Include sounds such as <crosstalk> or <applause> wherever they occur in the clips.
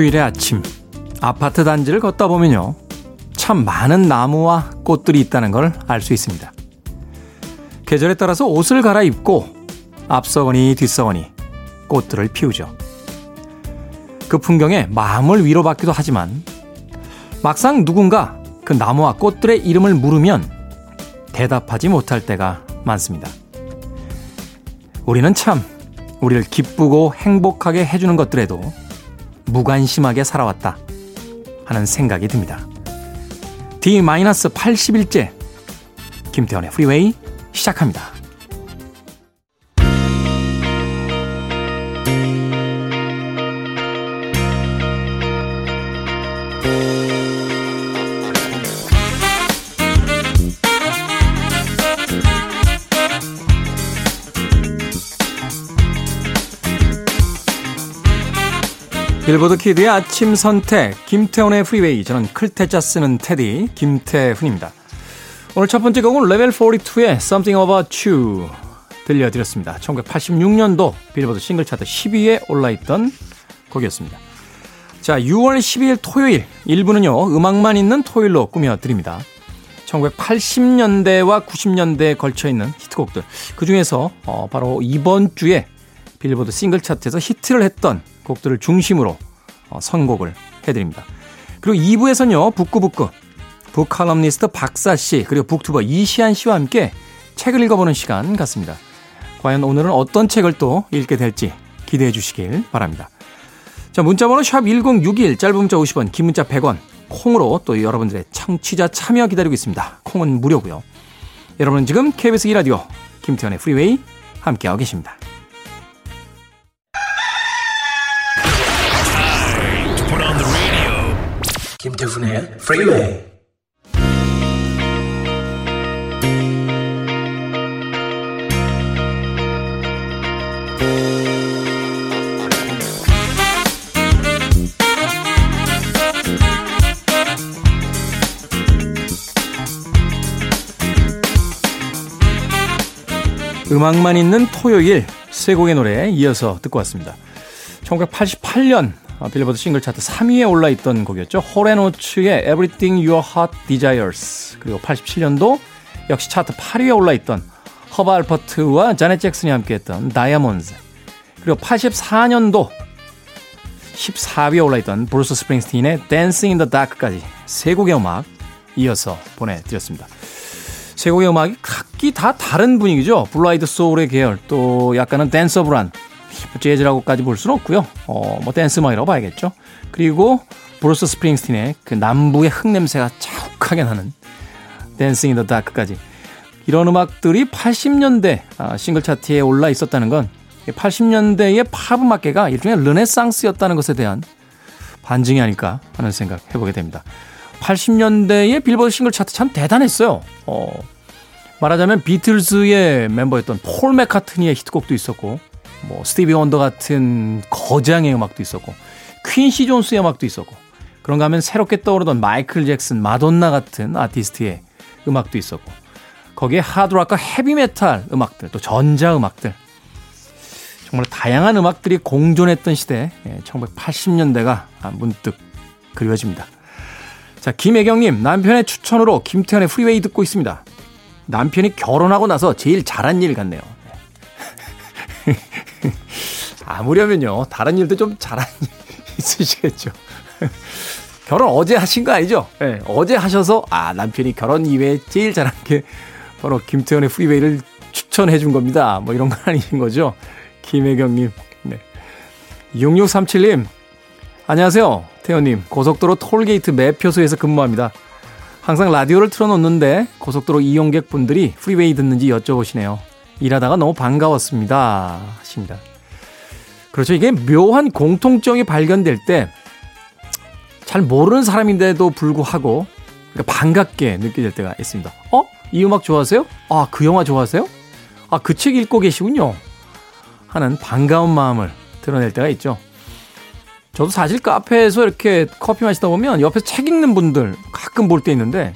휴일의 아침 아파트 단지를 걷다 보면요 참 많은 나무와 꽃들이 있다는 걸 알 수 있습니다. 계절에 따라서 옷을 갈아입고 앞서거니 뒤서거니 꽃들을 피우죠. 그 풍경에 마음을 위로받기도 하지만 막상 누군가 그 나무와 꽃들의 이름을 물으면 대답하지 못할 때가 많습니다. 우리는 참 우리를 기쁘고 행복하게 해주는 것들에도 무관심하게 살아왔다 하는 생각이 듭니다. D-81째 김태훈의 프리웨이 시작합니다. 빌보드 키드의 아침 선택 김태훈의 프리웨이 저는 클 태자 쓰는 태디 김태훈입니다. 오늘 첫 번째 곡은 레벨 42의 Something About You 들려드렸습니다. 1986년도 빌보드 싱글 차트 10위에 올라있던 곡이었습니다. 자, 6월 12일 토요일 1부는요. 음악만 있는 토요일로 꾸며드립니다. 1980년대와 90년대에 걸쳐있는 히트곡들 그 중에서 어, 바로 이번 주에 빌보드 싱글 차트에서 히트를 했던 곡들을 중심으로 어, 선곡을 해드립니다. 그리고 2부에서는요, 북구북구, 북칼럼니스트 박사 씨, 그리고 북투버 이시안 씨와 함께 책을 읽어보는 시간 같습니다. 과연 오늘은 어떤 책을 또 읽게 될지 기대해 주시길 바랍니다. 자, 문자번호 샵 1061, 짧은 문자 50원, 긴 문자 100원, 콩으로 또 여러분들의 청취자 참여 기다리고 있습니다. 콩은 무료고요. 여러분은 지금 KBS 2라디오 김태현의 프리웨이 함께하고 계십니다. 김태훈의 프리웨이 음악만 있는 토요일 세 곡의 노래 이어서 듣고 왔습니다. 1988년 어, 빌보드 싱글 차트 3위에 올라 있던 곡이었죠. 홀 앤 오츠의 Everything Your Heart Desires 그리고 87년도 역시 차트 8위에 올라 있던 허브 알퍼트와 자넷 잭슨이 함께했던 다이아몬드 그리고 84년도 14위에 올라 있던 브루스 스프링스틴의 Dancing in the Dark까지 세 곡의 음악 이어서 보내드렸습니다. 세 곡의 음악이 각기 다 다른 분위기죠. blue-eyed soul의 계열 또 약간은 danceable한 재즈라고까지 볼 수는 없고요. 어, 뭐 댄스 음악이라고 봐야겠죠. 그리고 브루스 스프링스틴의 그 남부의 흙냄새가 자욱하게 나는 Dancing in the Dark까지 이런 음악들이 80년대 아, 싱글 차트에 올라 있었다는 건 80년대의 팝 음악계가 일종의 르네상스였다는 것에 대한 반증이 아닐까 하는 생각 해보게 됩니다. 80년대의 빌보드 싱글 차트 참 대단했어요. 어, 말하자면 비틀즈의 멤버였던 폴 맥카트니의 히트곡도 있었고 뭐 스티비 원더 같은 거장의 음악도 있었고 퀸시 존스의 음악도 있었고 그런가 하면 새롭게 떠오르던 마이클 잭슨, 마돈나 같은 아티스트의 음악도 있었고 거기에 하드락과 헤비메탈 음악들 또 전자 음악들 정말 다양한 음악들이 공존했던 시대 1980년대가 예, 문득 그려집니다. 자 김혜경님 남편의 추천으로 김태현의 프리웨이 듣고 있습니다. 남편이 결혼하고 나서 제일 잘한 일 같네요. 아무려면요. 다른 일도 좀 잘한 <laughs> 일 있으시겠죠. 결혼 어제 하신 거 아니죠? 네, 어제 하셔서 아 남편이 결혼 이외에 제일 잘한 게 바로 김태훈의 프리웨이를 추천해 준 겁니다. 뭐 이런 건 아니신 거죠? 김혜경님. 네. 6637님. 안녕하세요. 태훈님. 고속도로 톨게이트 매표소에서 근무합니다. 항상 라디오를 틀어놓는데 고속도로 이용객 분들이 프리웨이 듣는지 여쭤보시네요. 일하다가 너무 반가웠습니다. 하십니다. 그렇죠. 이게 묘한 공통점이 발견될 때 잘 모르는 사람인데도 불구하고 그러니까 반갑게 느껴질 때가 있습니다. 어? 이 음악 좋아하세요? 아, 그 영화 좋아하세요? 아, 그 책 읽고 계시군요. 하는 반가운 마음을 드러낼 때가 있죠. 저도 사실 카페에서 이렇게 커피 마시다 보면 옆에서 책 읽는 분들 가끔 볼 때 있는데,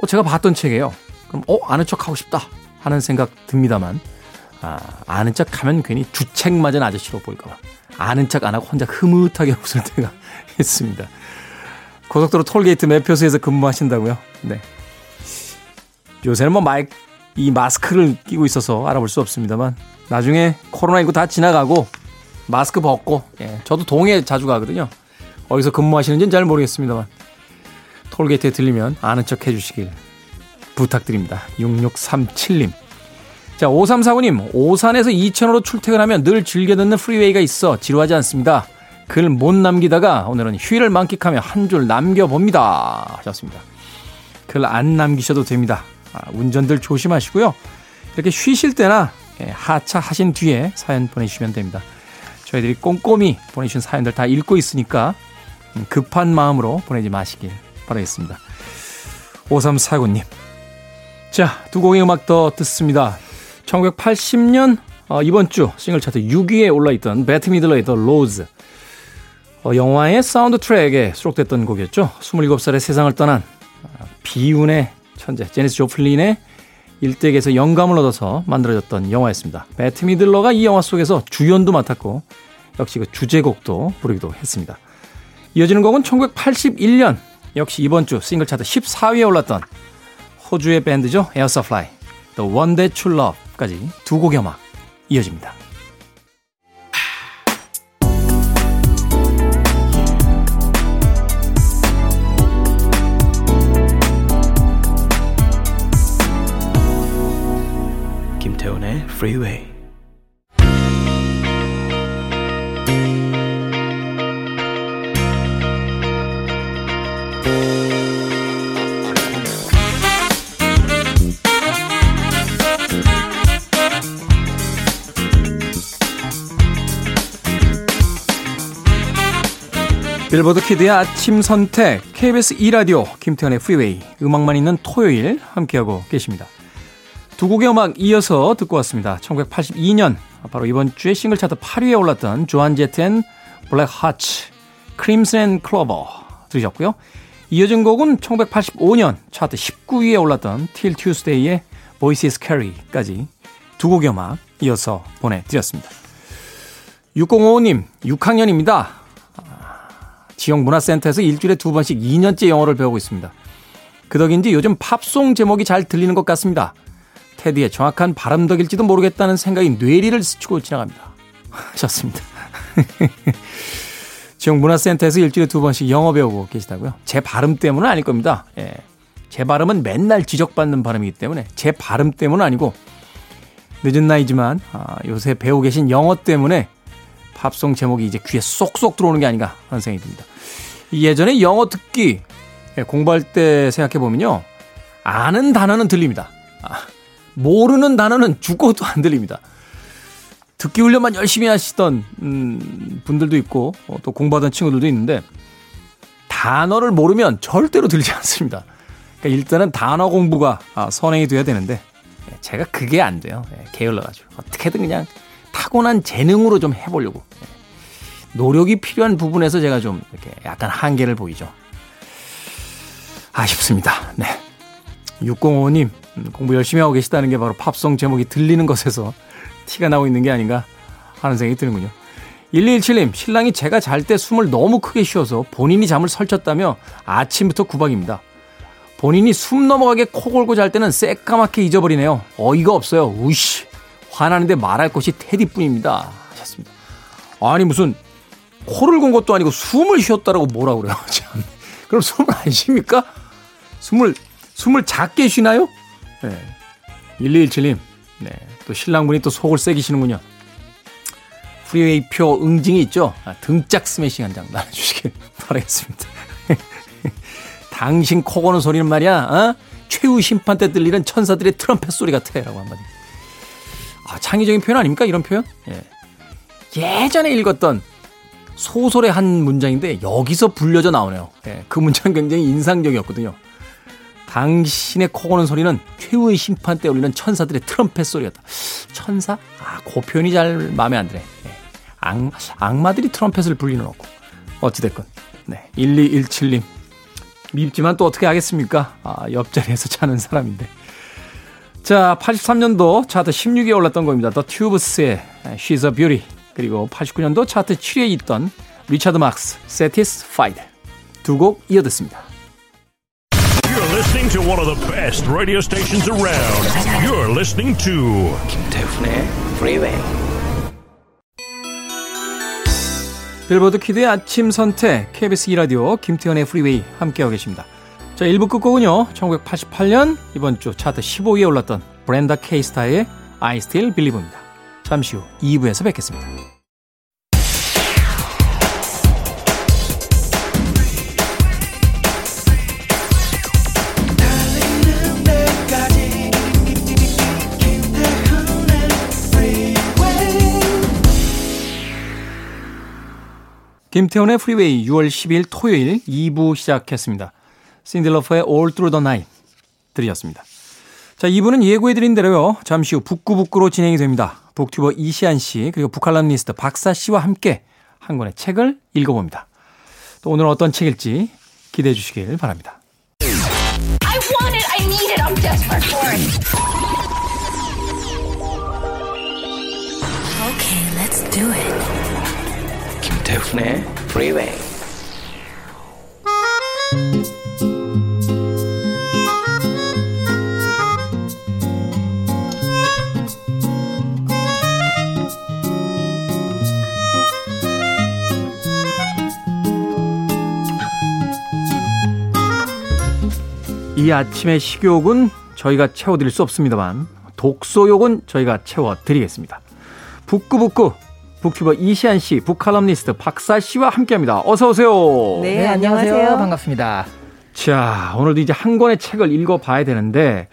어, 제가 봤던 책이에요. 그럼, 어, 아는 척 하고 싶다. 하는 생각 듭니다만, 아, 아는 척 하면 괜히 주책 맞은 아저씨로 보일까봐. 아는 척 안 하고 혼자 흐뭇하게 <laughs> 웃을 때가 <laughs> 있습니다. 고속도로 톨게이트 매표소에서 근무하신다고요? 네. 요새는 뭐 마이크, 이 마스크를 끼고 있어서 알아볼 수 없습니다만 나중에 코로나19 다 지나가고 마스크 벗고 예, 저도 동해 자주 가거든요. 어디서 근무하시는지는 잘 모르겠습니다만 톨게이트에 들리면 아는 척 해주시길 부탁드립니다. 6637님. 자, 5349님. 오산에서 이천으로 출퇴근하면 늘 즐겨 듣는 프리웨이가 있어 지루하지 않습니다. 글 못 남기다가 오늘은 휴일을 만끽하며 한 줄 남겨봅니다. 하셨습니다. 글 안 남기셔도 됩니다. 아, 운전들 조심하시고요. 이렇게 쉬실 때나 예, 하차 하신 뒤에 사연 보내주시면 됩니다. 저희들이 꼼꼼히 보내주신 사연들 다 읽고 있으니까 음, 급한 마음으로 보내지 마시길 바라겠습니다. 5349님. 자, 두 곡의 음악 더 듣습니다. 1980년 어, 이번 주 싱글 차트 6위에 올라있던 베트 미들러의 The Rose. 어, 영화의 사운드 트랙에 수록됐던 곡이었죠. 27살에 세상을 떠난 어, 비운의 천재 재니스 조플린의 일대기에서 영감을 얻어서 만들어졌던 영화였습니다. 베트 미들러가 이 영화 속에서 주연도 맡았고 역시 그 주제곡도 부르기도 했습니다. 이어지는 곡은 1981년 역시 이번 주 싱글 차트 14위에 올랐던 호주의 밴드죠. 에어서플라이, That You Love까지 두 곡의 음악 이어집니다. 김태훈의 Freeway 빌보드 키드의 아침 선택 KBS 2라디오 김태훈의 프리웨이 음악만 있는 토요일 함께하고 계십니다. 두 곡의 음악 이어서 듣고 왔습니다. 1982년 바로 이번 주에 싱글 차트 8위에 올랐던 조안 제트 앤 블랙 하츠 Crimson and Clover 들으셨고요. 이어진 곡은 1985년 차트 19위에 올랐던 틸 튜즈데이의 Voices Carry까지 두 곡의 음악 이어서 보내드렸습니다. 6055님 6학년입니다. 지역 문화센터에서 일주일에 두 번씩 2년째 영어를 배우고 있습니다. 그 덕인지 요즘 팝송 제목이 잘 들리는 것 같습니다. 테디의 정확한 발음덕일지도 모르겠다는 생각이 뇌리를 스치고 지나갑니다. <laughs> 하셨습니다. <laughs> 지역 문화센터에서 일주일에 두 번씩 영어 배우고 계시다고요? 제 발음 때문은 아닐 겁니다. 예. 제 발음은 맨날 지적받는 발음이기 때문에 제 발음 때문은 아니고 늦은 나이지만 아, 요새 배우고 계신 영어 때문에 팝송 제목이 이제 귀에 쏙쏙 들어오는 게 아닌가 하는 생각이 듭니다. 예전에 영어 듣기 예, 공부할 때 생각해 보면요. 아는 단어는 들립니다. 아, 모르는 단어는 죽어도 안 들립니다. 듣기 훈련만 열심히 하시던 음, 분들도 있고 어, 또 공부하던 친구들도 있는데 단어를 모르면 절대로 들리지 않습니다. 그러니까 일단은 단어 공부가 아, 선행이 돼야 되는데 예, 제가 그게 안 돼요. 예, 게을러가지고 어떻게든 그냥 타고난 재능으로 좀 해보려고. 노력이 필요한 부분에서 제가 좀 이렇게 약간 한계를 보이죠. 아쉽습니다. 네. 605님, 음, 공부 열심히 하고 계시다는 게 바로 팝송 제목이 들리는 것에서 티가 나고 있는 게 아닌가 하는 생각이 드는군요. 1217님, 신랑이 제가 잘 때 숨을 너무 크게 쉬어서 본인이 잠을 설쳤다며 아침부터 구박입니다. 본인이 숨 넘어가게 코 골고 잘 때는 새까맣게 잊어버리네요. 어이가 없어요. 우씨. 화나는데 말할 것이 테디뿐입니다. 하셨습니다. 아니 무슨 코를 곤 것도 아니고 숨을 쉬었다라고 뭐라 그래요. <laughs> 참. 그럼 숨을 안 쉽니까? 숨을 숨을 작게 쉬나요? 네. 1217님. 네. 또 신랑분이 또 속을 썩이시는군요. 프리웨이 표 응징이 있죠. 아, 등짝 스매싱 한장 나눠주시길 <laughs> 바라겠습니다. <laughs> 당신 코 고는 소리는 말이야. 어? 최후 심판 때 들리는 천사들의 트럼펫 소리 같아 라고 한마디. 아, 창의적인 표현 아닙니까? 이런 표현? 예. 예전에 읽었던 소설의 한 문장인데 여기서 불려져 나오네요. 예, 그 문장 굉장히 인상적이었거든요. 당신의 코 고는 소리는 최후의 심판 때 울리는 천사들의 트럼펫 소리였다. 천사? 아, 그 표현이 잘 마음에 안 드네. 예. 악, 악마들이 트럼펫을 불리는 없고. 어찌됐건. 네. 1217님. 밉지만 또 어떻게 하겠습니까? 아, 옆자리에서 자는 사람인데. 자, 83년도 차트 16위에 올랐던 겁니다. The Tubes의 She's a Beauty. 그리고 89년도 차트 7위에 있던 리차드 막스, Satisfied 두 곡 이어 듣습니다. You're listening to one of the best radio stations around. You're listening to 김태훈의 Freeway. 빌보드 키드의 아침 선택 KBS 2라디오 김태훈의 프리웨이 함께하고 계십니다. 자 1부 끝곡은요. 1988년 이번 주 차트 15위에 올랐던 브렌다 K. 스타의 I Still Believe입니다. 잠시 후 2부에서 뵙겠습니다. 김태훈의 프리웨이 6월 10일 토요일 2부 시작했습니다. 신디 로퍼의 All Through the Night 들으셨습니다. 자, 2부는 예고해드린 대로요. 잠시 후 북구북구로 진행이 됩니다. 북튜버 이시한 씨 그리고 북칼럼니스트 박사 씨와 함께 한 권의 책을 읽어봅니다. 또 오늘 어떤 책일지 기대해 주시길 바랍니다. I want it. I need it. I'm desperate for it. Okay, let's do it. 김태훈의 Freeway. 이 아침의 식욕은 저희가 채워드릴 수 없습니다만 독소욕은 저희가 채워드리겠습니다. 북구북구 북튜버 이시안 씨, 북칼럼니스트 박사 씨와 함께합니다. 어서 오세요. 네, 안녕하세요. 반갑습니다. 자, 오늘도 이제 한 권의 책을 읽어봐야 되는데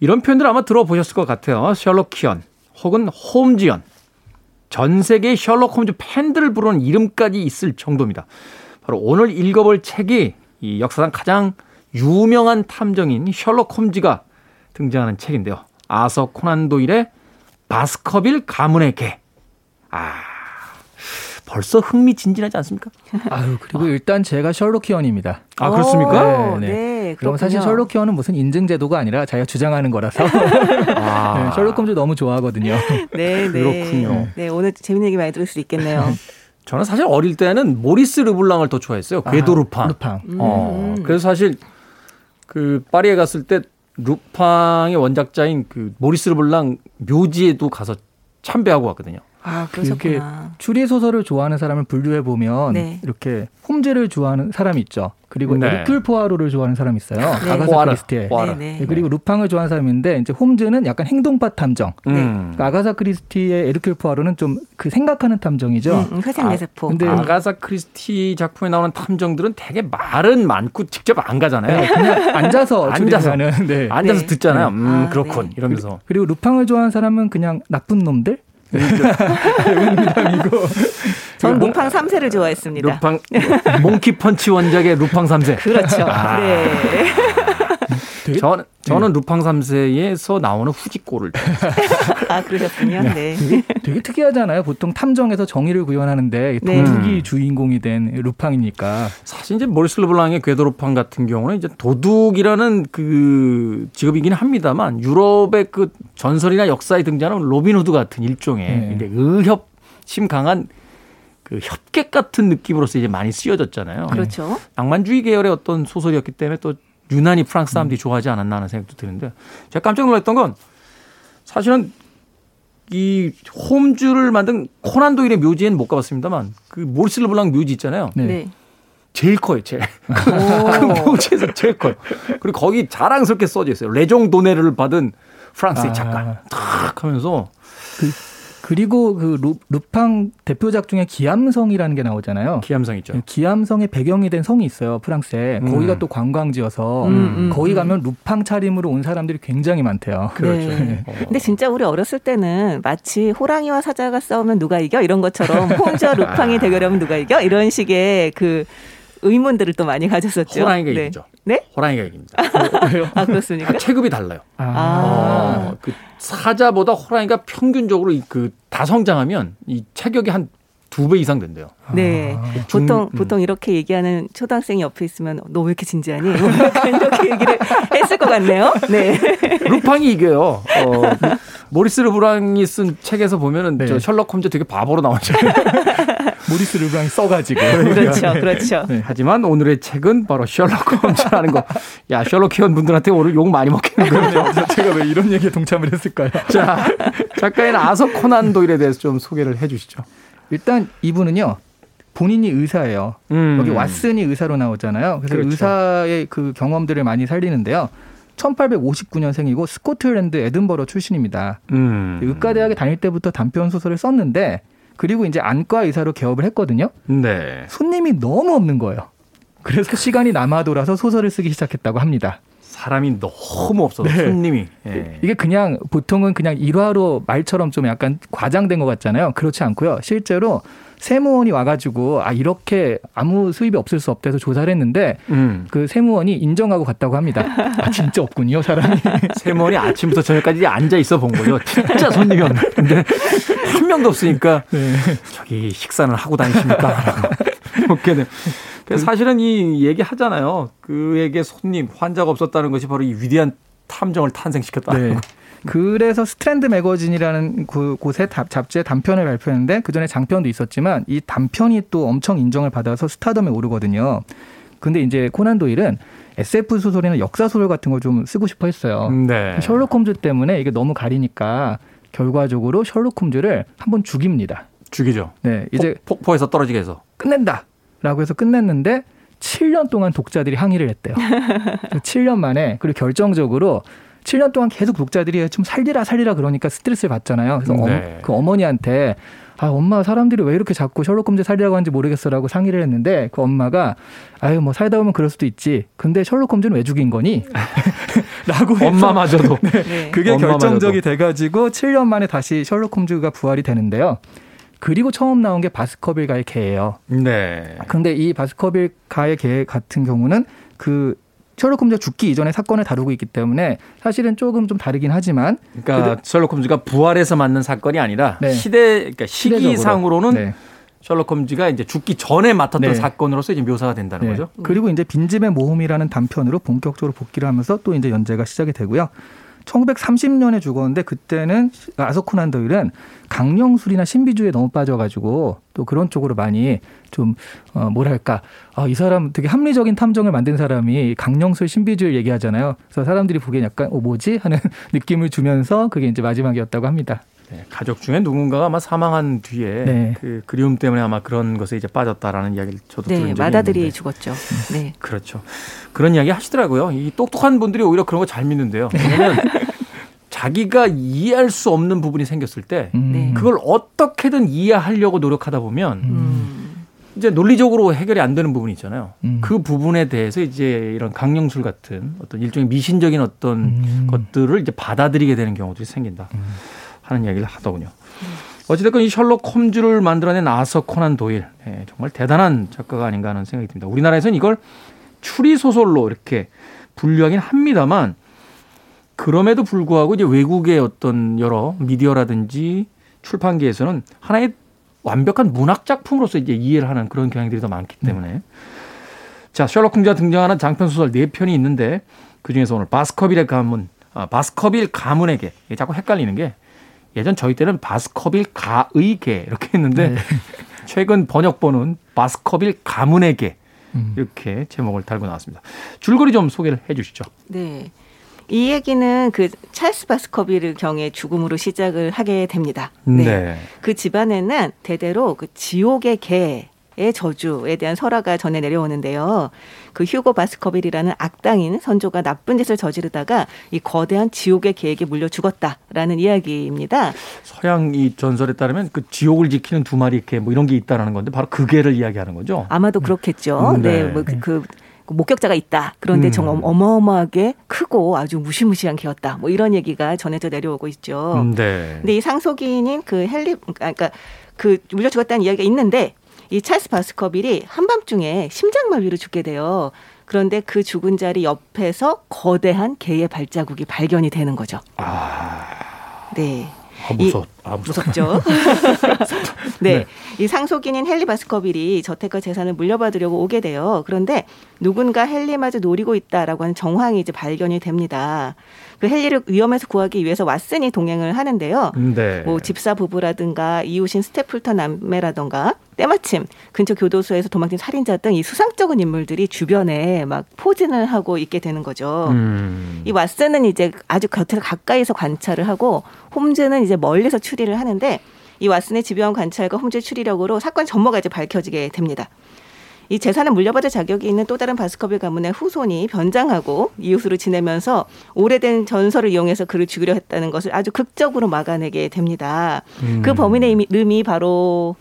이런 표현들 아마 들어보셨을 것 같아요. 셜록키언 혹은 홈즈연. 전 세계 셜록 홈즈 팬들을 부르는 이름까지 있을 정도입니다. 바로 오늘 읽어볼 책이 이 역사상 가장 유명한 탐정인 셜록 홈즈가 등장하는 책인데요. 아서 코난 도일의 바스커빌 가문의 개. 아, 벌써 흥미진진하지 않습니까? <laughs> 아유, 그리고 일단 제가 셜록키언입니다. 아, 그렇습니까? 네, 네. 그럼 사실 셜록키언은 무슨 인증 제도가 아니라 자기가 주장하는 거라서 아, <laughs> 네, 셜록 홈즈 너무 좋아하거든요. <laughs> 네, 네. 그렇군요. 네, 오늘 재밌는 얘기 많이 들을 수 있겠네요. 저는 사실 어릴 때는 모리스 르블랑을 더 좋아했어요. 괴도 루팡. 아, 루팡. 어, 그래서 사실 그 파리에 갔을 때 루팡의 원작자인 그 모리스 르블랑 묘지에도 가서 참배하고 왔거든요. 아, 그게 그러셨구나. 추리 소설을 좋아하는 사람을 분류해 보면 네. 이렇게 홈즈를 좋아하는 사람이 있죠. 그리고 네. 에르큘 포아로를 좋아하는 사람이 있어요. 네. 아가사 크리스티의. 포아로. 네, 네. 네, 그리고 루팡을 좋아하는 사람인데 이제 홈즈는 약간 행동파 탐정. 음. 그러니까 아가사 크리스티의 에르큘 포아로는 좀 그 생각하는 탐정이죠. 음, 음, 회색 뇌세포. 근데 아가사 크리스티 작품에 나오는 탐정들은 되게 말은 많고 직접 안 가잖아요. 네, 그냥 앉아서 <laughs> 앉아서. 네. <laughs> 앉아서 네. 듣잖아요. 음, 아, 그렇군. 네. 이러면서. 그리고 루팡을 좋아하는 사람은 그냥 나쁜 놈들? <laughs> 전 루팡 3세를 좋아했습니다. 루팡, <laughs> 몽키 펀치 원작의 루팡 3세. 그렇죠. 아. 네. 저는, 저는 루팡 3세에서 나오는 후지코를. <laughs> 아, 그러셨군요. 네. 되게 특이하잖아요. 보통 탐정에서 정의를 구현하는데 네. 도둑이 음. 주인공이 된 루팡이니까. 사실 이제 모리스 르블랑의 괴도 루팡 같은 경우는 이제 도둑이라는 그 직업이긴 합니다만 유럽의 그 전설이나 역사에 등장하는 로빈 후드 같은 일종의 네. 이제 의협 심 강한 그 협객 같은 느낌으로서 이제 많이 쓰여졌잖아요. 그렇죠. 낭만주의 계열의 어떤 소설이었기 때문에 또 유난히 프랑스 사람들이 좋아하지 않았나 하는 생각도 드는데 제가 깜짝 놀랐던 건 사실은 이 홈즈를 만든 코난 도일의 묘지에는 못 가봤습니다만 그 모리스 르블랑 묘지 있잖아요. 네. 네. 제일 커요, 제일. <laughs> 그 묘지에서 제일 커요. 그리고 거기 자랑스럽게 써져 있어요. 레종 도뇌르를 받은 프랑스의 아. 작가. 탁 하면서 그 리고 그 루, 루팡 대표작 중에 기암성이라는 게 나오잖아요. 기암성 있죠. 기암성의 배경이 된 성이 있어요, 프랑스에. 음. 거기가 또 관광지여서 음, 음, 거기 음. 가면 루팡 차림으로 온 사람들이 굉장히 많대요. <laughs> 그렇죠. 네. 어. 근데 진짜 우리 어렸을 때는 마치 호랑이와 사자가 싸우면 누가 이겨 이런 것처럼 <laughs> 홈즈와 루팡이 대결하면 누가 이겨 이런 식의 그 의문들을 또 많이 가졌었죠. 호랑이가 네. 이기죠. 네? 호랑이가 이깁니다. 아 그렇습니까? 체급이 달라요. 아. 어, 그 사자보다 호랑이가 평균적으로 이그 다 성장하면 이 체격이 한 두 배 이상 된대요. 네. 중- 보통 음. 보통 이렇게 얘기하는 초등학생이 옆에 있으면 너 왜 이렇게 진지하니? <laughs> 이렇게 얘기를 했을 것 같네요. 네. <laughs> 루팡이 이겨요. 어, 모리스 르브랑이 쓴 책에서 보면은 네. 저 셜록 홈즈 되게 바보로 나오죠. <laughs> 모리스 르브랑이 써가지고. 그렇죠, 그렇죠. 네. 하지만 오늘의 책은 바로 셜록 홈즈라는 거. 야, 셜록 회원 분들한테 오늘 욕 많이 먹겠는데요. 그래서 제가 왜 이런 얘기에 동참을 했을까요? 자, 작가인 아서 코난 도일에 대해서 좀 소개를 해 주시죠. 일단 이분은요. 본인이 의사예요. 음. 여기 왓슨이 의사로 나오잖아요. 그래서 그렇죠. 의사의 그 경험들을 많이 살리는데요. 1859년생이고 스코틀랜드 에든버러 출신입니다. 음. 의과대학에 다닐 때부터 단편 소설을 썼는데 그리고 이제 안과 의사로 개업을 했거든요. 네. 손님이 너무 없는 거예요. 그래서 시간이 남아 돌아서 소설을 쓰기 시작했다고 합니다. 사람이 너무 없어서 네. 손님이. 예. 이게 그냥 보통은 그냥 일화로 말처럼 좀 약간 과장된 것 같잖아요. 그렇지 않고요. 실제로 세무원이 와가지고 아 이렇게 아무 수입이 없을 수 없대서 조사를 했는데 음. 그 세무원이 인정하고 갔다고 합니다. 아 진짜 없군요 사람이. <laughs> 세모니 아침부터 저녁까지 앉아 있어 본 거죠. 진짜 손님이 없는데 한 명도 없으니까 네. 저기 식사는 하고 다니십니까? <laughs> 묻게 돼. 그래서 사실은 이 얘기 하잖아요. 그에게 손님, 환자가 없었다는 것이 바로 이 위대한 탐정을 탄생시켰다. 네. <laughs> 그래서 스트랜드 매거진이라는 그 곳의 답- 잡지에 단편을 발표했는데 그 전에 장편도 있었지만 이 단편이 또 엄청 인정을 받아서 스타덤에 오르거든요. 근데 이제 코난 도일은 SF 소설이나 역사 소설 같은 걸 좀 쓰고 싶어 했어요. 네. 셜록 홈즈 때문에 이게 너무 가리니까 결과적으로 셜록 홈즈를 한번 죽입니다. 죽이죠. 네, 이제 폭, 폭포에서 떨어지게 해서. 끝낸다 라고 해서 끝냈는데 7년 동안 독자들이 항의를 했대요. 7년 만에 그리고 결정적으로 7년 동안 계속 독자들이 좀 살리라 살리라 그러니까 스트레스를 받잖아요. 그래서 네. 어, 그 어머니한테 아 엄마 사람들이 왜 이렇게 자꾸 셜록 홈즈 살리라고 하는지 모르겠어라고 상의를 했는데 그 엄마가 아유 뭐 살다 보면 그럴 수도 있지. 근데 셜록 홈즈는 왜 죽인 거니? <laughs> 라고 해서 엄마마저도. 네. 그게 엄마마저도. 결정적이 돼가지고 7년 만에 다시 셜록 홈즈가 부활이 되는데요. 그리고 처음 나온 게 바스커빌가의 개예요. 네. 근데 이 바스커빌가의 개 같은 경우는 그 셜록 홈즈가 죽기 이전에 사건을 다루고 있기 때문에 사실은 조금 좀 다르긴 하지만 그러니까 셜록 홈즈가 부활해서 맞는 사건이 아니라 네. 시대 그러니까 시기상으로는 네. 셜록 홈즈가 이제 죽기 전에 맡았던 네. 사건으로서 이제 묘사가 된다는 네. 거죠. 그리고 이제 빈집의 모험이라는 단편으로 본격적으로 복귀를 하면서 또 이제 연재가 시작이 되고요. 1930년에 죽었는데 그때는 아서코난 도일은 강령술이나 신비주의에 너무 빠져가지고 또 그런 쪽으로 많이 좀 어, 뭐랄까 아, 이 사람 되게 합리적인 탐정을 만든 사람이 강령술 신비주의를 얘기하잖아요. 그래서 사람들이 보기엔 약간 어 뭐지 하는 <laughs> 느낌을 주면서 그게 이제 마지막이었다고 합니다. 네, 가족 중에 누군가가 아마 사망한 뒤에 네. 그 그리움 때문에 아마 그런 것에 이제 빠졌다라는 이야기를 저도 들은 네, 적이 마다들이 있는데. 죽었죠. 네. 그렇죠. 그런 이야기 하시더라고요. 이 똑똑한 분들이 오히려 그런 거 잘 믿는데요. 왜냐면 자기가 이해할 수 없는 부분이 생겼을 때 음. 네. 그걸 어떻게든 이해하려고 노력하다 보면 음. 이제 논리적으로 해결이 안 되는 부분이 있잖아요. 음. 그 부분에 대해서 이제 이런 강령술 같은 어떤 일종의 미신적인 어떤 음. 것들을 이제 받아들이게 되는 경우도 생긴다 하는 이야기를 하더군요. 어찌됐건 이 셜록 홈즈를 만들어낸 아서 코난 도일 예, 정말 대단한 작가가 아닌가 하는 생각이 듭니다. 우리나라에서는 이걸 추리 소설로 이렇게 분류하긴 합니다만 그럼에도 불구하고 이제 외국의 어떤 여러 미디어라든지 출판계에서는 하나의 완벽한 문학 작품으로서 이제 이해를 하는 그런 경향들이 더 많기 때문에 자 셜록 홈즈가 등장하는 장편 소설 네 편이 있는데 그 중에서 오늘 바스커빌의 가문, 아, 바스커빌 가문에게 자꾸 헷갈리는 게 예전 저희 때는 바스커빌 가의 개 이렇게 했는데 <laughs> 최근 번역본은 바스커빌 가문에게 음. 이렇게 제목을 달고 나왔습니다. 줄거리 좀 소개를 해 주시죠. 네. 이 얘기는 그 찰스 바스커빌 경의 죽음으로 시작을 하게 됩니다. 그 집안에는 대대로 그 지옥의 개 의 저주에 대한 설화가 전해 내려오는데요. 그 휴고 바스커빌이라는 악당인 선조가 나쁜 짓을 저지르다가 이 거대한 지옥의 개에게 물려 죽었다라는 이야기입니다. 서양 이 전설에 따르면 그 지옥을 지키는 두 마리 개 뭐 이런 게 있다라는 건데 바로 그 개를 이야기하는 거죠. 아마도 그렇겠죠. 음, 네. 네, 뭐그 그 목격자가 있다. 그런데 음. 정말 어마어마하게 크고 아주 무시무시한 개였다. 뭐 이런 얘기가 전해져 내려오고 있죠. 음, 네. 근데 이 상속인인 그 헨리 그러니까 그 물려 죽었다는 이야기가 있는데 이 찰스 바스커빌이 한밤중에 심장마비로 죽게 돼요. 그런데 그 죽은 자리 옆에서 거대한 개의 발자국이 발견이 되는 거죠. 네. 아, 무서. 아. 무섭죠. <laughs> <laughs> 네. 이 상속인인 헨리 바스커빌이 저택과 재산을 물려받으려고 오게 돼요. 그런데 누군가 헨리마저 노리고 있다라고 하는 정황이 이제 발견이 됩니다. 그 헨리를 위험에서 구하기 위해서 왓슨이 동행을 하는데요. 네. 뭐 집사 부부라든가 이웃인 스테플턴 남매라든가 때마침 근처 교도소에서 도망친 살인자 등 이 수상적인 인물들이 주변에 막 포진을 하고 있게 되는 거죠. 음. 이 왓슨은 이제 아주 곁에서 가까이서 관찰을 하고 홈즈는 이제 멀리서 추 리를 하는데 이 왓슨의 집요한 관찰과 홈즈의 추리력으로 사건 전모가 이제 밝혀지게 됩니다. 이 재산을 물려받을 자격이 있는 또 다른 바스커빌 가문의 후손이 변장하고 이웃으로 지내면서 오래된 전설을 이용해서 그를 죽이려 했다는 것을 아주 극적으로 막아내게 됩니다. 음. 그 범인의 이름이 바로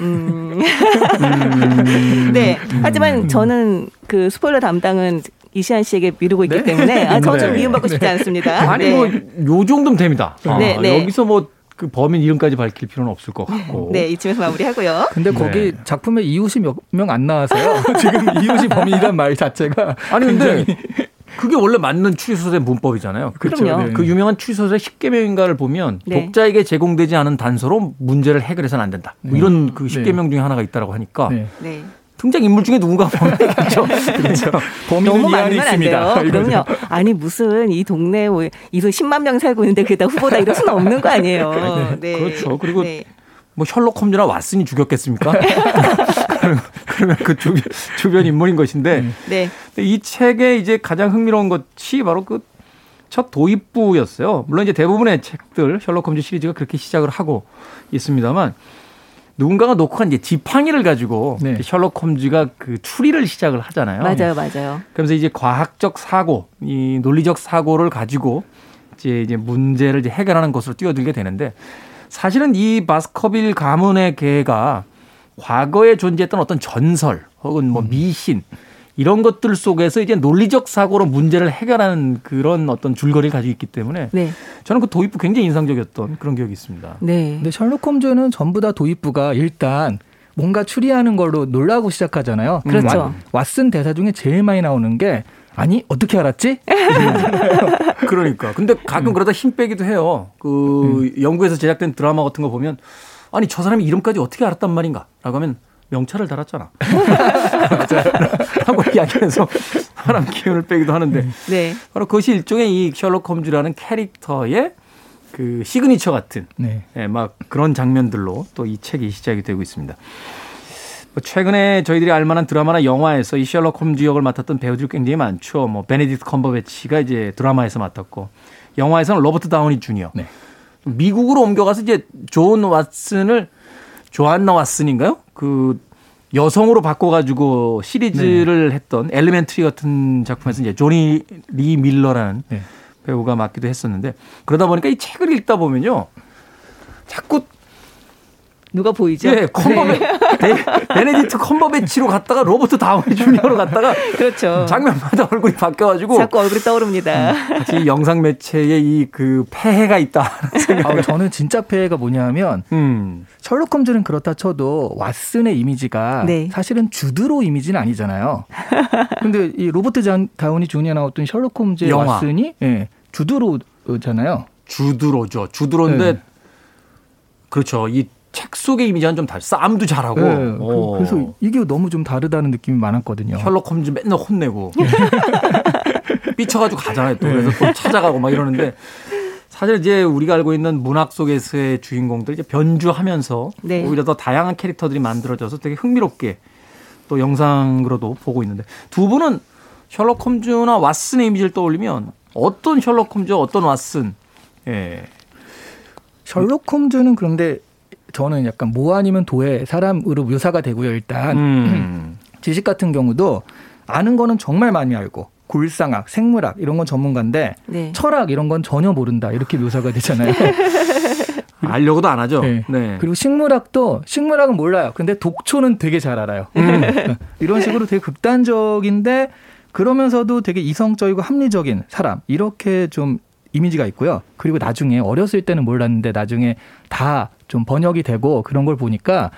음. <laughs> 네. 하지만 저는 그 스포일러 담당은 이시안 씨에게 미루고 있기 때문에 아, 저좀 네. 미움받고 싶지 않습니다. 아니 네. 뭐요 정도면 됩니다. 아, 네, 네. 여기서 뭐 그 범인 이름까지 밝힐 필요는 없을 것 같고. 네, 이쯤에서 마무리하고요. 근데 네. 거기 작품에 이웃이 몇 명 안 나와서요. <laughs> 지금 이웃이 범인이란 말 자체가 아니 근데 그게 원래 맞는 추리소설의 문법이잖아요. 그렇죠. 네. 그 유명한 추리소설의 10개명인가를 보면 네. 독자에게 제공되지 않은 단서로 문제를 해결해서는 안 된다. 뭐 이런 그 10개명 중에 하나가 있다고 하니까 네. 네. 등장 인물 중에 누군가 범인이겠죠. <laughs> 그렇죠. 범인은 너무 많으면 안. 돼요. 그럼요. 아니 무슨 이 동네에 뭐 이소 10만 명 살고 있는데 그다 후보다 이럴 수는 없는 거 아니에요. <laughs> 네. 그렇죠. 그리고 네. 뭐 셜록 홈즈나 왓슨이 죽였겠습니까? <laughs> 그러면- 그 주변, 주변 인물인 것인데 네. 근데 이 책의 이제 가장 흥미로운 것이 바로 그 첫 도입부였어요. 물론 이제 대부분의 책들 셜록 홈즈 시리즈가 그렇게 시작을 하고 있습니다만 누군가가 놓고 간 이제 지팡이를 가지고 네. 셜록 홈즈가 그 추리를 시작을 하잖아요. 맞아요, 맞아요. 그러면서 이제 과학적 사고, 이 논리적 사고를 가지고 이제 이제 문제를 이제 해결하는 것으로 뛰어들게 되는데 사실은 이 바스커빌 가문의 개가 과거에 존재했던 어떤 전설 혹은 뭐 미신 이런 것들 속에서 이제 논리적 사고로 문제를 해결하는 그런 어떤 줄거리를 가지고 있기 때문에 네. 저는 그 도입부 굉장히 인상적이었던 그런 기억이 있습니다. 네. 근데 셜록 홈즈는 전부 다 도입부가 일단 뭔가 추리하는 걸로 놀라고 시작하잖아요. 그렇죠. 왓- 왓슨 대사 중에 제일 많이 나오는 게 아니 어떻게 알았지? <laughs> 그러니까. 근데 가끔 그러다 힘 빼기도 해요. 그 영국에서 제작된 드라마 같은 거 보면 아니 저 사람이 이름까지 어떻게 알았단 말인가? 라고 하면 명찰을 달았잖아. <laughs> 하고 이야기해서 사람 기운을 빼기도 하는데 네. 바로 그것이 일종의 이 셜록 홈즈라는 캐릭터의 그 시그니처 같은 네. 예, 막 그런 장면들로 또 이 책이 시작이 되고 있습니다. 뭐 최근에 저희들이 알만한 드라마나 영화에서 이 셜록 홈즈 역을 맡았던 배우들이 굉장히 많죠. 뭐 베네딕트 컴버배치가 이제 드라마에서 맡았고 영화에서는 로버트 다우니 주니어. 네. 미국으로 옮겨가서 이제 존 왓슨을 조안나 왓슨인가요? 그 여성으로 바꿔가지고 시리즈를 했던 Elementary 같은 작품에서 이제 조니 리 밀러라는 네. 배우가 맡기도 했었는데 그러다 보니까 이 책을 읽다 보면요. 자꾸 누가 보이죠? 예, 컴버배- 네, 베네딕트 컴버배치로 갔다가 로버트 다우니 <laughs> 주니어로 갔다가 그렇죠. 장면마다 얼굴이 바뀌어가지고 자꾸 얼굴이 떠오릅니다. 마치 영상 매체에 이 그 폐해가 있다. 아, <laughs> 저는 진짜 폐해가 뭐냐면 음, 셜록 홈즈는 그렇다 쳐도 왓슨의 이미지가 네. 사실은 주드로 이미지는 아니잖아요. <laughs> 근데 이 로버트 잔, 다우니 주니어 나왔던 셜록 홈즈의 영화. 왓슨이 예, 주드로잖아요. 주드로죠. 주드로인데 네. 그렇죠. 이 책 속의 이미지와는 좀 달. 싸움도 잘하고. 예, 어. 그, 래서 이게 너무 좀 다르다는 느낌이 많았거든요. 셜록 홈즈 맨날 혼내고 <laughs> 삐쳐가지고 가잖아요. 또 그래서 또 찾아가고 막 이러는데 사실 이제 우리가 알고 있는 문학 속에서의 주인공들 이제 변주하면서 네. 오히려 더 다양한 캐릭터들이 만들어져서 되게 흥미롭게 또 영상으로도 보고 있는데 두 분은 셜록 홈즈나 왓슨의 이미지를 떠올리면 어떤 셜록 홈즈, 어떤 왓슨? 예. 셜록 홈즈는 그런데 저는 약간 모 아니면 도의 사람으로 묘사가 되고요. 일단 음. <clears throat> 지식 같은 경우도 아는 거는 정말 많이 알고 골상학, 생물학 이런 건 전문가인데 네. 철학 이런 건 전혀 모른다 이렇게 묘사가 되잖아요. <laughs> 알려고도 안 하죠. 네. 네. 그리고 식물학도 식물학은 몰라요. 근데 독초는 되게 잘 알아요. <laughs> 이런 식으로 되게 극단적인데 그러면서도 되게 이성적이고 합리적인 사람 이렇게 좀 이미지가 있고요. 그리고 나중에 어렸을 때는 몰랐는데 나중에 다 좀 번역이 되고 그런 걸 보니까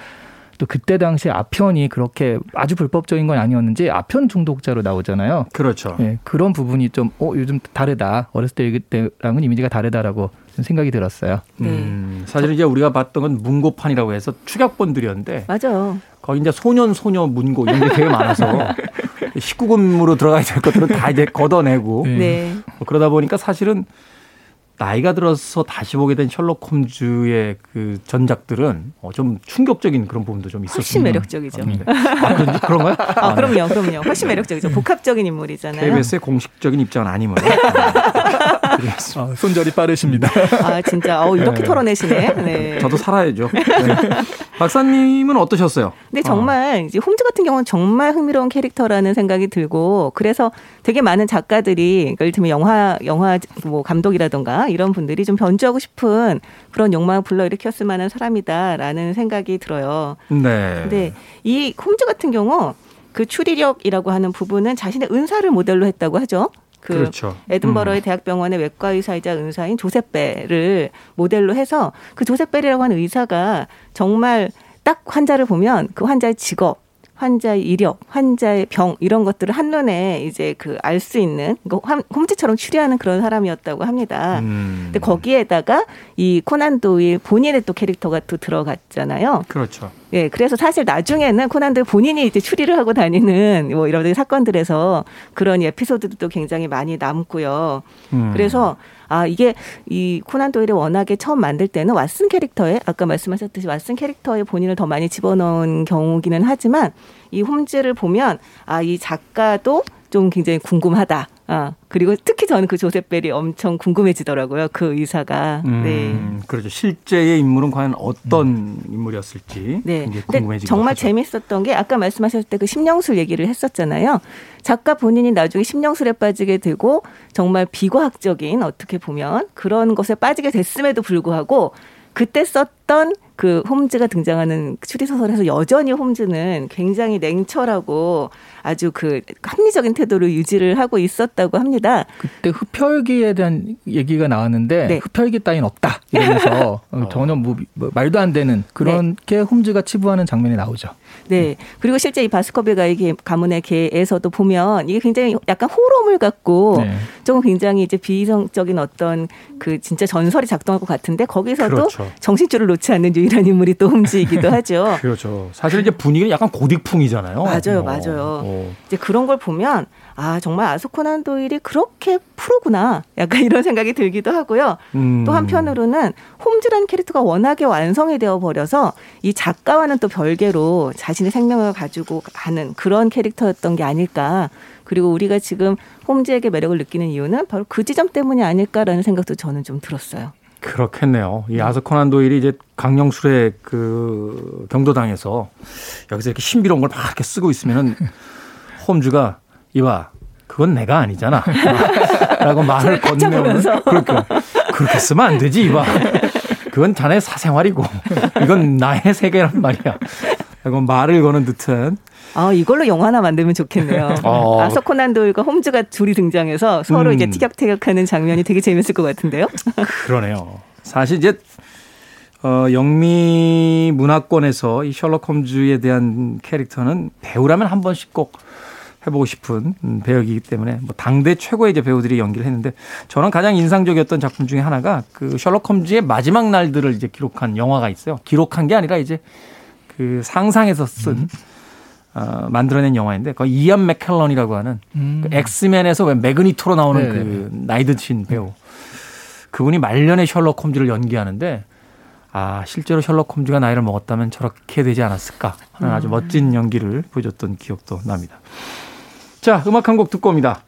또 그때 당시에 아편이 그렇게 아주 불법적인 건 아니었는지 아편 중독자로 나오잖아요. 그렇죠. 예, 그런 부분이 좀 어, 요즘 다르다. 어렸을 때 때랑은 이미지가 다르다라고 좀 생각이 들었어요. 네. 음, 사실 이제 우리가 봤던 건 문고판이라고 해서 축약본들이었는데 맞아요. 거기 이제 소년 소녀 문고 이런 게 되게 많아서 <laughs> 19금으로 들어가야 될 것들은 다 이제 걷어내고 네. 네. 뭐 그러다 보니까 사실은 나이가 들어서 다시 보게 된 셜록 홈즈의 그 전작들은 어, 좀 충격적인 그런 부분도 좀 있었습니다. 훨씬 매력적이죠. 네. 아, 그런, 그런가요? <laughs> 아, 그럼요, 그럼요. 훨씬 매력적이죠. 복합적인 인물이잖아요. KBS의 공식적인 입장은 드리겠습니다. <laughs> 아, 손절이 빠르십니다. 아, 진짜, 어, 이렇게 네. 털어내시네. 네. 저도 살아야죠. 네. 박사님은 어떠셨어요? 근데 정말 이제 홈즈 같은 경우는 정말 흥미로운 캐릭터라는 생각이 들고 그래서 되게 많은 작가들이 그러니까 이를테면 영화 영화 뭐 감독이라던가 이런 분들이 좀 변주하고 싶은 그런 욕망을 불러일으켰을 만한 사람이다라는 생각이 들어요. 네. 근데 이 홈즈 같은 경우 그 추리력이라고 하는 부분은 자신의 은사를 모델로 했다고 하죠. 그 그렇죠. 에든버러의 대학병원의 외과 의사이자 은사인 조셉 벨을 모델로 해서 그 조셉 벨이라고 하는 의사가 정말 딱 환자를 보면 그 환자의 직업, 환자의 이력, 환자의 병 이런 것들을 한눈에 이제 그 알 수 있는 그 홈- 홈즈처럼 추리하는 그런 사람이었다고 합니다. 음. 근데 거기에다가 이 코난 도일 본인의 또 캐릭터가 또 들어갔잖아요. 그렇죠. 예, 그래서 사실 나중에는 코난도 본인이 이제 추리를 하고 다니는 뭐 이런 사건들에서 그런 에피소드도 굉장히 많이 남고요. 음. 그래서 아 이게 이 코난 도일이 워낙에 처음 만들 때는 왓슨 캐릭터에 아까 말씀하셨듯이 왓슨 캐릭터에 본인을 더 많이 집어넣은 경우기는 하지만 이 홈즈를 보면 아 이 작가도 좀 굉장히 궁금하다. 아 그리고 특히 저는 그 조셉 벨이 엄청 궁금해지더라고요. 그 의사가. 네. 음, 그렇죠. 실제의 인물은 과연 어떤 인물이었을지 네. 궁금해지고 정말 하죠. 재밌었던 게 아까 말씀하셨을 때 그 심령술 얘기를 했었잖아요. 작가 본인이 나중에 심령술에 빠지게 되고 정말 비과학적인 어떻게 보면 그런 것에 빠지게 됐음에도 불구하고 그때 썼던 그 홈즈가 등장하는 추리소설에서 여전히 홈즈는 굉장히 냉철하고 아주 그 합리적인 태도를 유지를 하고 있었다고 합니다. 그때 흡혈귀에 대한 얘기가 나왔는데 네. 흡혈귀 따윈 없다 이러면서 <laughs> 어, 전혀 뭐, 뭐 말도 안 되는 그렇게 홈즈가 치부하는 장면이 나오죠. 네. 그리고 실제 이 바스커빌가의 개- 가문의 개에서도 보면 이게 굉장히 약간 호러물 같고 네. 조금 굉장히 이제 비이성적인 어떤 그 진짜 전설이 작동할 것 같은데 거기서도 그렇죠. 정신줄을 놓지 않는 유일한 인물이 또 홈즈이기도 <laughs> 하죠. 그렇죠. 사실 이제 분위기는 약간 고딕풍이잖아요. 맞아요, 어, 맞아요. 어. 이제 그런 걸 보면 아 정말 아소코난 도일이 그렇게 프로구나 약간 이런 생각이 들기도 하고요. 음. 또 한편으로는 홈즈라는 캐릭터가 워낙에 완성이 되어 버려서 이 작가와는 또 별개로 자신의 생명을 가지고 가는 그런 캐릭터였던 게 아닐까. 그리고 우리가 지금 홈즈에게 매력을 느끼는 이유는 바로 그 지점 때문이 아닐까라는 생각도 저는 좀 들었어요. 그렇겠네요. 이 아서 코난 도일이 이제 강령술의 그 경도당에서 여기서 이렇게 신비로운 걸 막 이렇게 쓰고 있으면은 <laughs> 홈즈가 이봐 그건 내가 아니잖아. 라고 <laughs> 말을 보면서. 그렇게 그렇게 쓰면 안 되지 이봐. 그건 자네 사생활이고 이건 나의 세계란 말이야. 라고 말을 거는 듯한 아 이걸로 영화 하나 만들면 좋겠네요. 어. 아서 코난 도일과 홈즈가 둘이 등장해서 서로 음. 이제 티격태격하는 장면이 되게 재밌을 것 같은데요. 그러네요. 사실 이제 어, 영미 문화권에서 이 셜록 홈즈에 대한 캐릭터는 배우라면 한 번씩 꼭 해보고 싶은 음, 배역이기 때문에 뭐 당대 최고의 이제 배우들이 연기를 했는데 저는 가장 인상적이었던 작품 중에 하나가 그 셜록 홈즈의 마지막 날들을 이제 기록한 영화가 있어요. 기록한 게 아니라 이제 그 상상해서 쓴 어, 만들어낸 영화인데 그 이안 맥켈런이라고 하는 그 X-Men에서 왜 매그니토로 나오는 네, 그 나이 드신 배우. 그분이 말년에 셜록 홈즈를 연기하는데 아 실제로 셜록 홈즈가 나이를 먹었다면 저렇게 되지 않았을까 하는 아주 멋진 연기를 보여줬던 기억도 납니다. 자, 음악 한 곡 듣고 옵니다.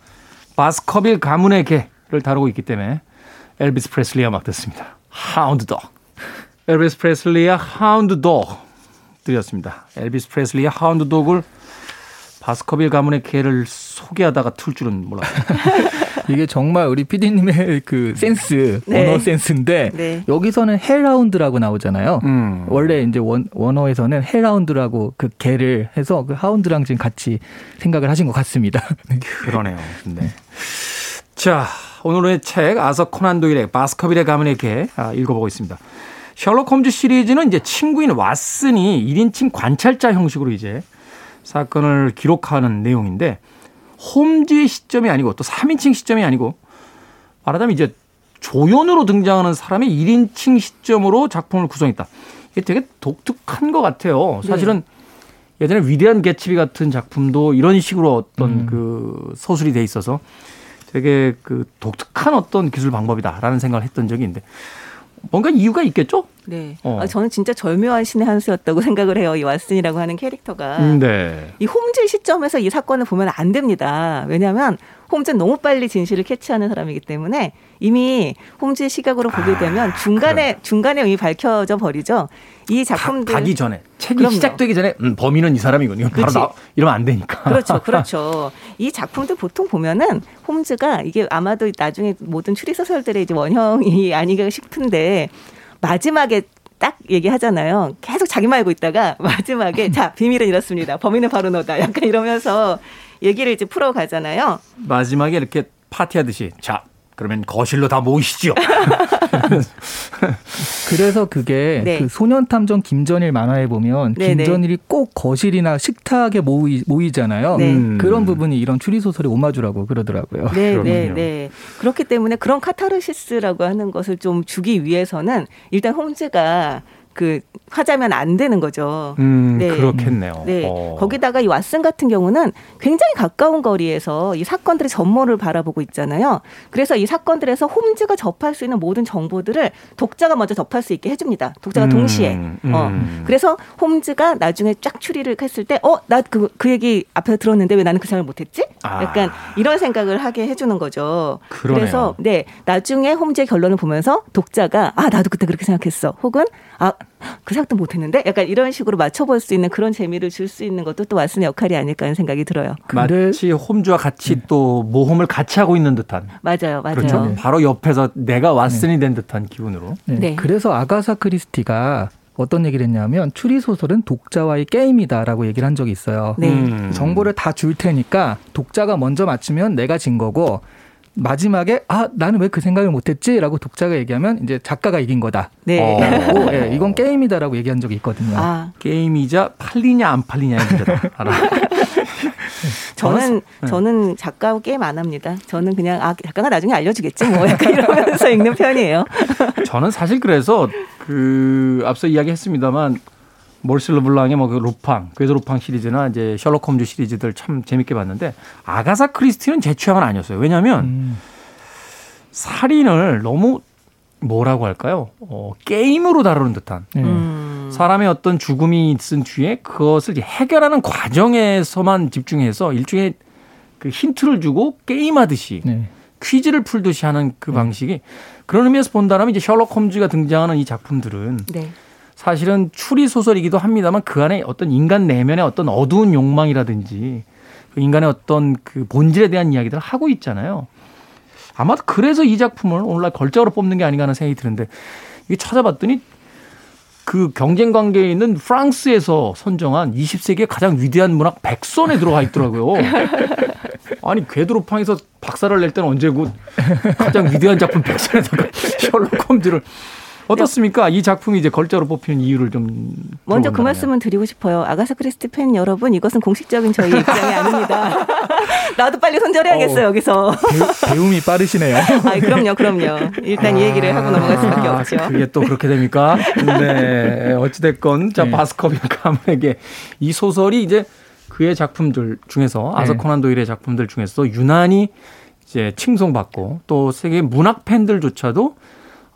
바스커빌 가문의 개를 다루고 있기 때문에 엘비스 프레슬리의 음악 듣습니다. Hound Dog. 엘비스 프레슬리의 Hound Dog 들으셨습니다. 엘비스 프레슬리의 Hound Dog을 바스커빌 가문의 개를 소개하다가 틀 줄은 몰랐어요. <laughs> 이게 정말 우리 PD님의 그 센스, 네. 언어 센스인데 네. 여기서는 hellhound라고 나오잖아요. 음. 원래 이제 원, 원어에서는 hellhound라고 그 개를 해서 그 hound랑 지금 같이 생각을 하신 것 같습니다. <laughs> 그러네요. 네. 자, 오늘의 책 아서 코난 도일의 바스커빌의 가문의 개 아, 읽어보고 있습니다. 셜록 홈즈 시리즈는 이제 친구인 왓슨이 1인칭 관찰자 형식으로 이제 사건을 기록하는 내용인데 홈즈의 시점이 아니고 또 3인칭 시점이 아니고 말하자면 이제 조연으로 등장하는 사람의 1인칭 시점으로 작품을 구성했다. 이게 되게 독특한 것 같아요. 사실은 예전에 위대한 개츠비 같은 작품도 이런 식으로 어떤 음. 그 서술이 돼 있어서 되게 그 독특한 어떤 기술 방법이다라는 생각을 했던 적이 있는데 뭔가 이유가 있겠죠? 네. 어. 아, 저는 진짜 절묘한 신의 한 수였다고 <laughs> 생각을 해요. 이 왓슨이라고 하는 캐릭터가. 음, 네. 이 홈즈 시점에서 이 사건을 보면 안 됩니다. 왜냐하면 홈즈는 너무 빨리 진실을 캐치하는 사람이기 때문에 이미 홈즈의 시각으로 보게 아, 되면 중간에 그럼. 중간에 이미 밝혀져 버리죠. 이 작품들 가, 기 전에 책이 그럼요. 시작되기 전에 음, 범인은 이 사람이군요. 바로 나, 이러면 안 되니까. 그렇죠, <laughs> 그렇죠. 이 작품들 보통 보면은 홈즈가 이게 아마도 나중에 모든 추리 소설들의 이제 원형이 <laughs> 아니가 싶은데 마지막에 딱 얘기하잖아요. 계속 자기만 알고 있다가 마지막에 <laughs> 자 비밀은 이렇습니다. 범인은 바로 너다. 약간 이러면서 얘기를 이제 풀어가잖아요. 마지막에 이렇게 파티하듯이 자 그러면 거실로 다 모이시죠. <laughs> 그래서 그게 네. 그 소년탐정 김전일 만화에 보면 네네. 네. 김전일이 꼭 거실이나 식탁에 모이, 모이잖아요. 네. 음. 그런 부분이 이런 추리 소설의 오마주라고 그러더라고요. 네, 네, 네. 그렇기 때문에 그런 카타르시스라고 하는 것을 좀 주기 위해서는 일단 홈즈가 그 하자면 안 되는 거죠. 음, 네. 그렇겠네요. 네. 어. 거기다가 이 왓슨 같은 경우는 굉장히 가까운 거리에서 이 사건들의 전모를 바라보고 있잖아요. 그래서 이 사건들에서 홈즈가 접할 수 있는 모든 정보들을 독자가 먼저 접할 수 있게 해줍니다. 독자가 음, 동시에. 음. 어. 그래서 홈즈가 나중에 쫙 추리를 했을 때, 어, 나그그 얘기 앞에서 들었는데 왜 나는 그 생각을 못했지? 아. 약간 이런 생각을 하게 해주는 거죠. 그러네요. 그래서 네 나중에 홈즈의 결론을 보면서 독자가 아 나도 그때 그렇게 생각했어. 혹은 아, 그 생각도 못 했는데? 약간 이런 식으로 맞춰볼 수 있는 그런 재미를 줄 수 있는 것도 또 왓슨의 역할이 아닐까 하는 생각이 들어요. 마치 홈즈와 같이 네. 또 모험을 같이 하고 있는 듯한. 맞아요, 맞아요. 그렇죠. 네. 바로 옆에서 내가 왓슨이 네. 된 듯한 기분으로. 네. 네. 그래서 아가사 크리스티가 어떤 얘기를 했냐면 추리 소설은 독자와의 게임이다라고 얘기를 한 적이 있어요. 네. 음. 정보를 다 줄 테니까 독자가 먼저 맞추면 내가 진 거고 마지막에 아 나는 왜 그 생각을 못했지라고 독자가 얘기하면 이제 작가가 이긴 거다. 네. 어. 네, <laughs> 이건 게임이다라고 얘기한 적이 있거든요. 아. 게임이자 팔리냐 안 팔리냐의 문제다. <laughs> 저는 네. 저는 작가하고 게임 안 합니다. 저는 그냥 아 작가가 나중에 알려주겠지 뭐 약간 이러면서 <laughs> 읽는 편이에요. 저는 사실 그래서 그 앞서 이야기했습니다만 몰스 르블랑의 뭐 그 루팡, 궤도 루팡 시리즈나 이제 셜록 홈즈 시리즈들 참 재밌게 봤는데 아가사 크리스티는 제 취향은 아니었어요. 왜냐하면 음. 살인을 너무 뭐라고 할까요? 어, 게임으로 다루는 듯한 네. 음. 사람의 어떤 죽음이 있은 뒤에 그것을 해결하는 과정에서만 집중해서 일종의 그 힌트를 주고 게임하듯이 네. 퀴즈를 풀듯이 하는 그 네. 방식이 그런 의미에서 본다면 이제 셜록 홈즈가 등장하는 이 작품들은 네. 사실은 추리 소설이기도 합니다만 그 안에 어떤 인간 내면의 어떤 어두운 욕망이라든지 그 인간의 어떤 그 본질에 대한 이야기들을 하고 있잖아요. 아마도 그래서 이 작품을 오늘날 걸작으로 뽑는 게 아닌가 하는 생각이 드는데 이게 찾아봤더니 그 경쟁 관계에 있는 프랑스에서 선정한 20세기의 가장 위대한 문학 100선에 들어가 있더라고요. <laughs> 아니 궤도로팡에서 박사를 낼 때는 언제고 가장 위대한 작품 100선에다가 <laughs> 셜록 홈즈를 어떻습니까? 이 작품이 이제 걸작으로 뽑히는 이유를 좀 먼저 그 말씀은 드리고 싶어요. 아가사 크리스티 팬 여러분, 이것은 공식적인 저희 입장이 아닙니다. <laughs> 나도 빨리 손절해야겠어요 어, 여기서. 배, 움이 빠르시네요. <laughs> 아, 그럼요, 그럼요. 일단 아, 이 얘기를 하고 넘어갈 수밖에 아, 없죠. 그게 또 그렇게 됩니까? 네, 어찌 됐건 자 네. 바스커빈 가문에게 이 소설이 이제 그의 작품들 중에서 아서 네. 코난 도일의 작품들 중에서 유난히 이제 칭송받고 또 세계 문학 팬들조차도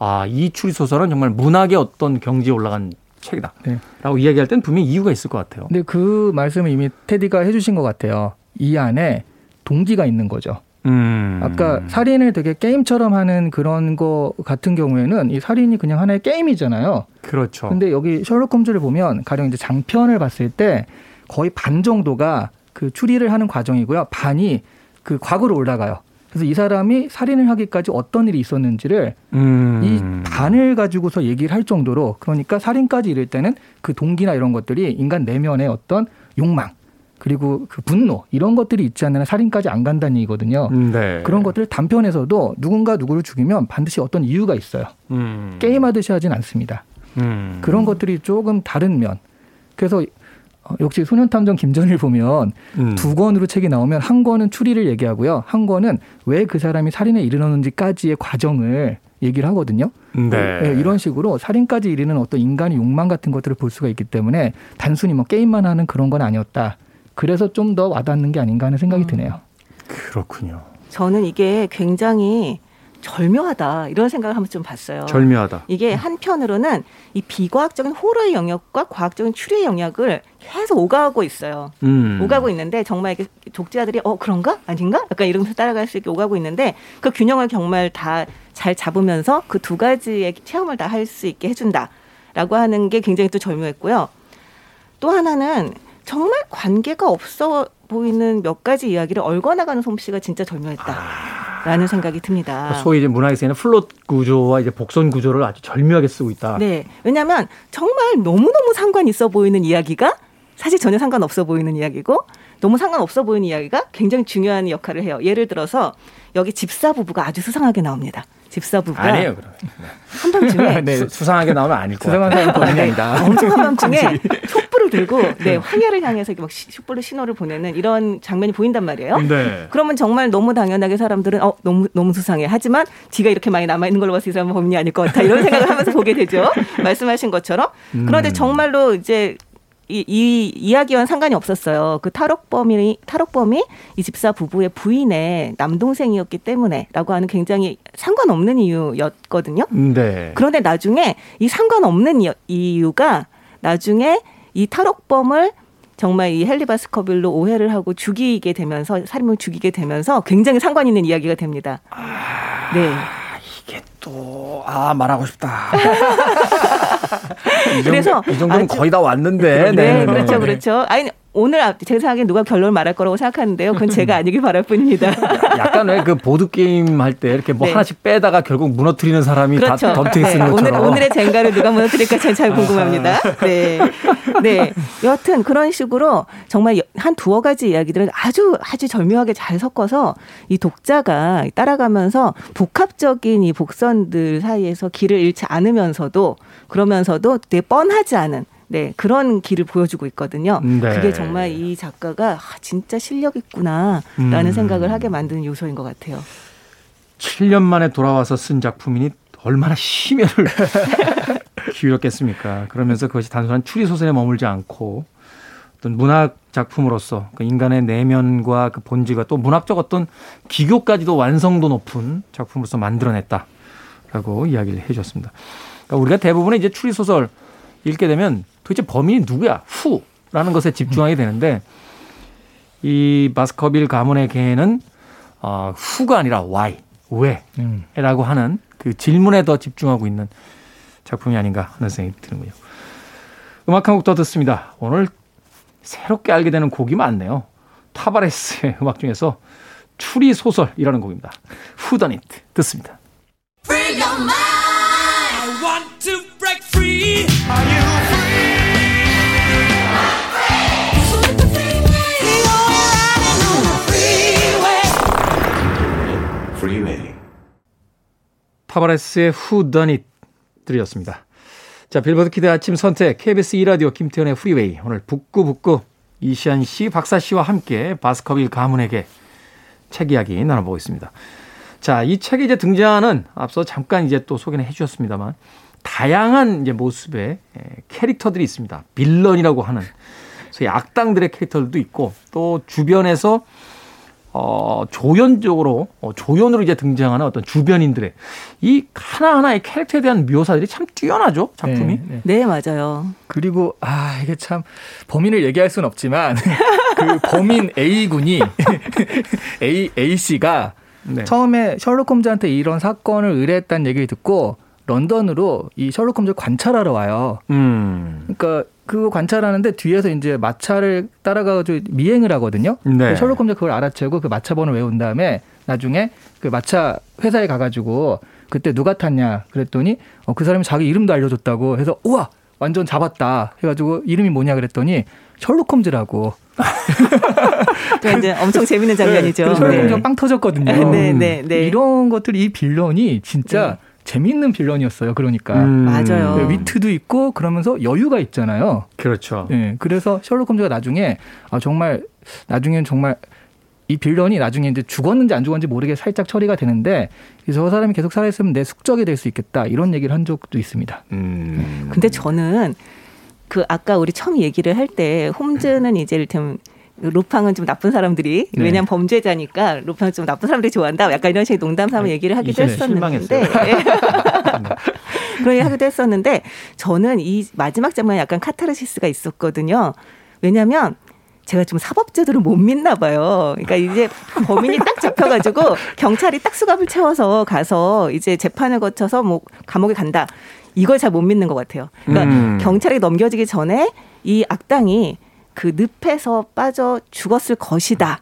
아, 이 추리 소설은 정말 문학의 어떤 경지에 올라간 책이다. 네. 라고 이야기할 땐 분명히 이유가 있을 것 같아요. 근데 그 말씀을 이미 테디가 해주신 것 같아요. 이 안에 동기가 있는 거죠. 음. 아까 살인을 되게 게임처럼 하는 그런 거 같은 경우에는 이 살인이 그냥 하나의 게임이잖아요. 그렇죠. 근데 여기 셜록 홈즈를 보면 가령 이제 장편을 봤을 때 거의 반 정도가 그 추리를 하는 과정이고요. 반이 그 과거로 올라가요. 그래서 이 사람이 살인을 하기까지 어떤 일이 있었는지를 음. 이 반을 가지고서 얘기를 할 정도로 그러니까 살인까지 이를 때는 그 동기나 이런 것들이 인간 내면의 어떤 욕망 그리고 그 분노 이런 것들이 있지 않으면 살인까지 안 간다는 얘기거든요. 네. 그런 것들 단편에서도 누군가 누구를 죽이면 반드시 어떤 이유가 있어요. 음. 게임하듯이 하진 않습니다. 음. 그런 것들이 조금 다른 면. 그래서 어, 역시 소년탐정 김전일 보면 음. 두 권으로 책이 나오면 한 권은 추리를 얘기하고요. 한 권은 왜 그 사람이 살인에 이르렀는지까지의 과정을 얘기를 하거든요. 네. 네, 이런 식으로 살인까지 이르는 어떤 인간의 욕망 같은 것들을 볼 수가 있기 때문에 단순히 뭐 게임만 하는 그런 건 아니었다. 그래서 좀 더 와닿는 게 아닌가 하는 생각이 드네요. 그렇군요. 저는 이게 굉장히 절묘하다 이런 생각을 한번 좀 봤어요. 절묘하다. 이게 한편으로는 이 비과학적인 호러의 영역과 과학적인 추리의 영역을 계속 오가고 있어요. 음. 오가고 있는데 정말 이게 독자들이 어 그런가 아닌가 약간 이러면서 따라갈 수 있게 오가고 있는데 그 균형을 정말 다 잘 잡으면서 그 두 가지의 체험을 다 할 수 있게 해준다라고 하는 게 굉장히 또 절묘했고요. 또 하나는 정말 관계가 없어 보이는 몇 가지 이야기를 얽어나가는 솜씨가 진짜 절묘했다 라는 생각이 듭니다. 소위 이제 문학에서는 플롯 구조와 이제 복선 구조를 아주 절묘하게 쓰고 있다. 네. 왜냐하면 정말 너무너무 상관 있어 보이는 이야기가 사실 전혀 상관없어 보이는 이야기고 너무 상관없어 보이는 이야기가 굉장히 중요한 역할을 해요. 예를 들어서 여기 집사 부부가 아주 수상하게 나옵니다. 집사 부부가 아니에요, 그러면. 한밤중에 <laughs> 네. 수, 수상하게 나오면 아닐 것 수상한 같아요. <laughs> 사람 본인이 아니다. 엄청 한밤중에 촛불을 들고 네 황야를 향해서 이렇게 막 시- 촛불을 신호를 보내는 이런 장면이 보인단 말이에요. 네. 그러면 정말 너무 당연하게 사람들은 어 너무 너무 수상해. 하지만 뒤가 이렇게 많이 남아 있는 걸로 봐서 이 사람은 범인이 아닐 것 같아. 이런 생각을 하면서 보게 되죠. <laughs> 말씀하신 것처럼. 그런데 음. 정말로 이제 이, 이 이야기와는 상관이 없었어요. 그 탈옥범이 탈옥범이 이 집사 부부의 부인의 남동생이었기 때문에라고 하는 굉장히 상관없는 이유였거든요. 네. 그런데 나중에 이 상관없는 이- 이유가 나중에 이 탈옥범을 정말 이 헨리 바스커빌로 오해를 하고 죽이게 되면서 살인을 죽이게 되면서 굉장히 상관 있는 이야기가 됩니다. 네. 이게 또, 아, 말하고 싶다. <laughs> 이 정도, 그래서 이 정도는 아주- 거의 다 왔는데. 네, 그렇죠, 그렇죠. 아니 오늘 앞- 제 생각에 누가 결론을 말할 거라고 생각하는데요. 그건 제가 아니길 바랄 뿐입니다. <laughs> 약간 왜 그 보드 게임 할 때 이렇게 뭐 네. 하나씩 빼다가 결국 무너뜨리는 사람이 그렇죠. 다 덤탱이 쓰는 네, 오늘, 것처럼. 오늘의 젠가를 누가 무너뜨릴까 전잘 궁금합니다. 네. 네. 여하튼 그런 식으로 정말 한 두어 가지 이야기들을 아주 아주 절묘하게 잘 섞어서 이 독자가 따라가면서 복합적인 이 복선들 사이에서 길을 잃지 않으면서도 그러면서도 되게 뻔하지 않은 네, 그런 길을 보여주고 있거든요. 네. 그게 정말 이 작가가 아, 진짜 실력 있구나라는 음. 생각을 하게 만드는 요소인 것 같아요. 7년 만에 돌아와서 쓴 작품이니 얼마나 심혈을 <laughs> 기울였겠습니까? 그러면서 그것이 단순한 추리 소설에 머물지 않고 어떤 문학 작품으로서 그 인간의 내면과 그 본질과 또 문학적 어떤 기교까지도 완성도 높은 작품으로서 만들어냈다라고 이야기를 해주셨습니다. 그러니까 우리가 대부분의 이제 추리 소설 읽게 되면 도대체 범인이 누구야? 후라는 것에 집중하게 되는데 이 바스커빌 가문의 개는 어, 후가 아니라 why, 음. 왜라고 하는 그 질문에 더 집중하고 있는 작품이 아닌가 하는 생각이 드는군요. 음악 한 곡 더 듣습니다. 오늘 새롭게 알게 되는 곡이 많네요. 타바레스의 <laughs> 음악 중에서 추리 소설이라는 곡입니다. 후더닛 듣습니다. 타바레스의 Whodunit 들으셨습니다. 자, 빌보드 키드 아침 선택 KBS 2라디오 김태현의 프리웨이 오늘 북구북구 이시안 씨, 박사 씨와 함께 바스커빌 가문의 개 책 이야기 나눠보고 있습니다. 자, 이 책에 이제 등장하는 앞서 잠깐 이제 또 소개는 해주셨습니다만 다양한 이제 모습의 에, 캐릭터들이 있습니다. villain이라고 하는 소위 악당들의 캐릭터들도 있고 또 주변에서 어, 조연적으로, 어, 조연으로 이제 등장하는 어떤 주변인들의 이 하나하나의 캐릭터에 대한 묘사들이 참 뛰어나죠, 작품이. 네, 네. 네, 맞아요. 그리고 아 이게 참 범인을 얘기할 수는 없지만 <laughs> 그 범인 <laughs> A 군이 A A 씨가 네. 처음에 셜록 홈즈한테 이런 사건을 의뢰했다는 얘기를 듣고 런던으로 이 셜록 홈즈를 관찰하러 와요. 음. 그러니까 그거 관찰하는데 뒤에서 이제 마차를 따라가가지고 미행을 하거든요. 네. 셜록 홈즈 그걸 알아채고 그 마차 번호 외운 다음에 나중에 그 마차 회사에 가가지고 그때 누가 탔냐 그랬더니 어, 그 사람이 자기 이름도 알려줬다고 해서 우와 완전 잡았다 해가지고 이름이 뭐냐 그랬더니 셜록 홈즈라고 또 <laughs> 이제 엄청 재밌는 장면이죠. 그래서 셜록 네. 홈즈가 빵 터졌거든요. 네, 네, 네. 이런 것들 이 빌런이 진짜 재밌는 빌런이었어요. 그러니까 음. 맞아요. 네, 위트도 있고 그러면서 여유가 있잖아요. 그렇죠. 예, 그래서 셜록 홈즈가 나중에 아 정말 나중엔 정말 이 빌런이 나중에 이제 죽었는지 안 죽었는지 모르게 살짝 처리가 되는데 저 사람이 계속 살아있으면 내 숙적이 될 수 있겠다 이런 얘기를 한 적도 있습니다. 음. 근데 저는 그 아까 우리 처음 얘기를 할 때 홈즈는 이제 이를테면 루팡은 좀 나쁜 사람들이 네. 왜냐면 범죄자니까 루팡은 좀 나쁜 사람들이 좋아한다. 약간 이런 식의 농담 삼아 얘기를 하기도 했었는데 <laughs> 그런 얘기 하기도 했었는데 저는 이 마지막 장면에 약간 카타르시스가 있었거든요. 왜냐하면 제가 좀 사법제도를 못 믿나 봐요. 그러니까 이제 범인이 딱 잡혀가지고 경찰이 딱 수갑을 채워서 가서 이제 재판을 거쳐서 뭐 감옥에 간다. 이걸 잘 못 믿는 것 같아요. 그러니까 음. 경찰에 넘겨지기 전에 이 악당이 그 늪에서 빠져 죽었을 것이다.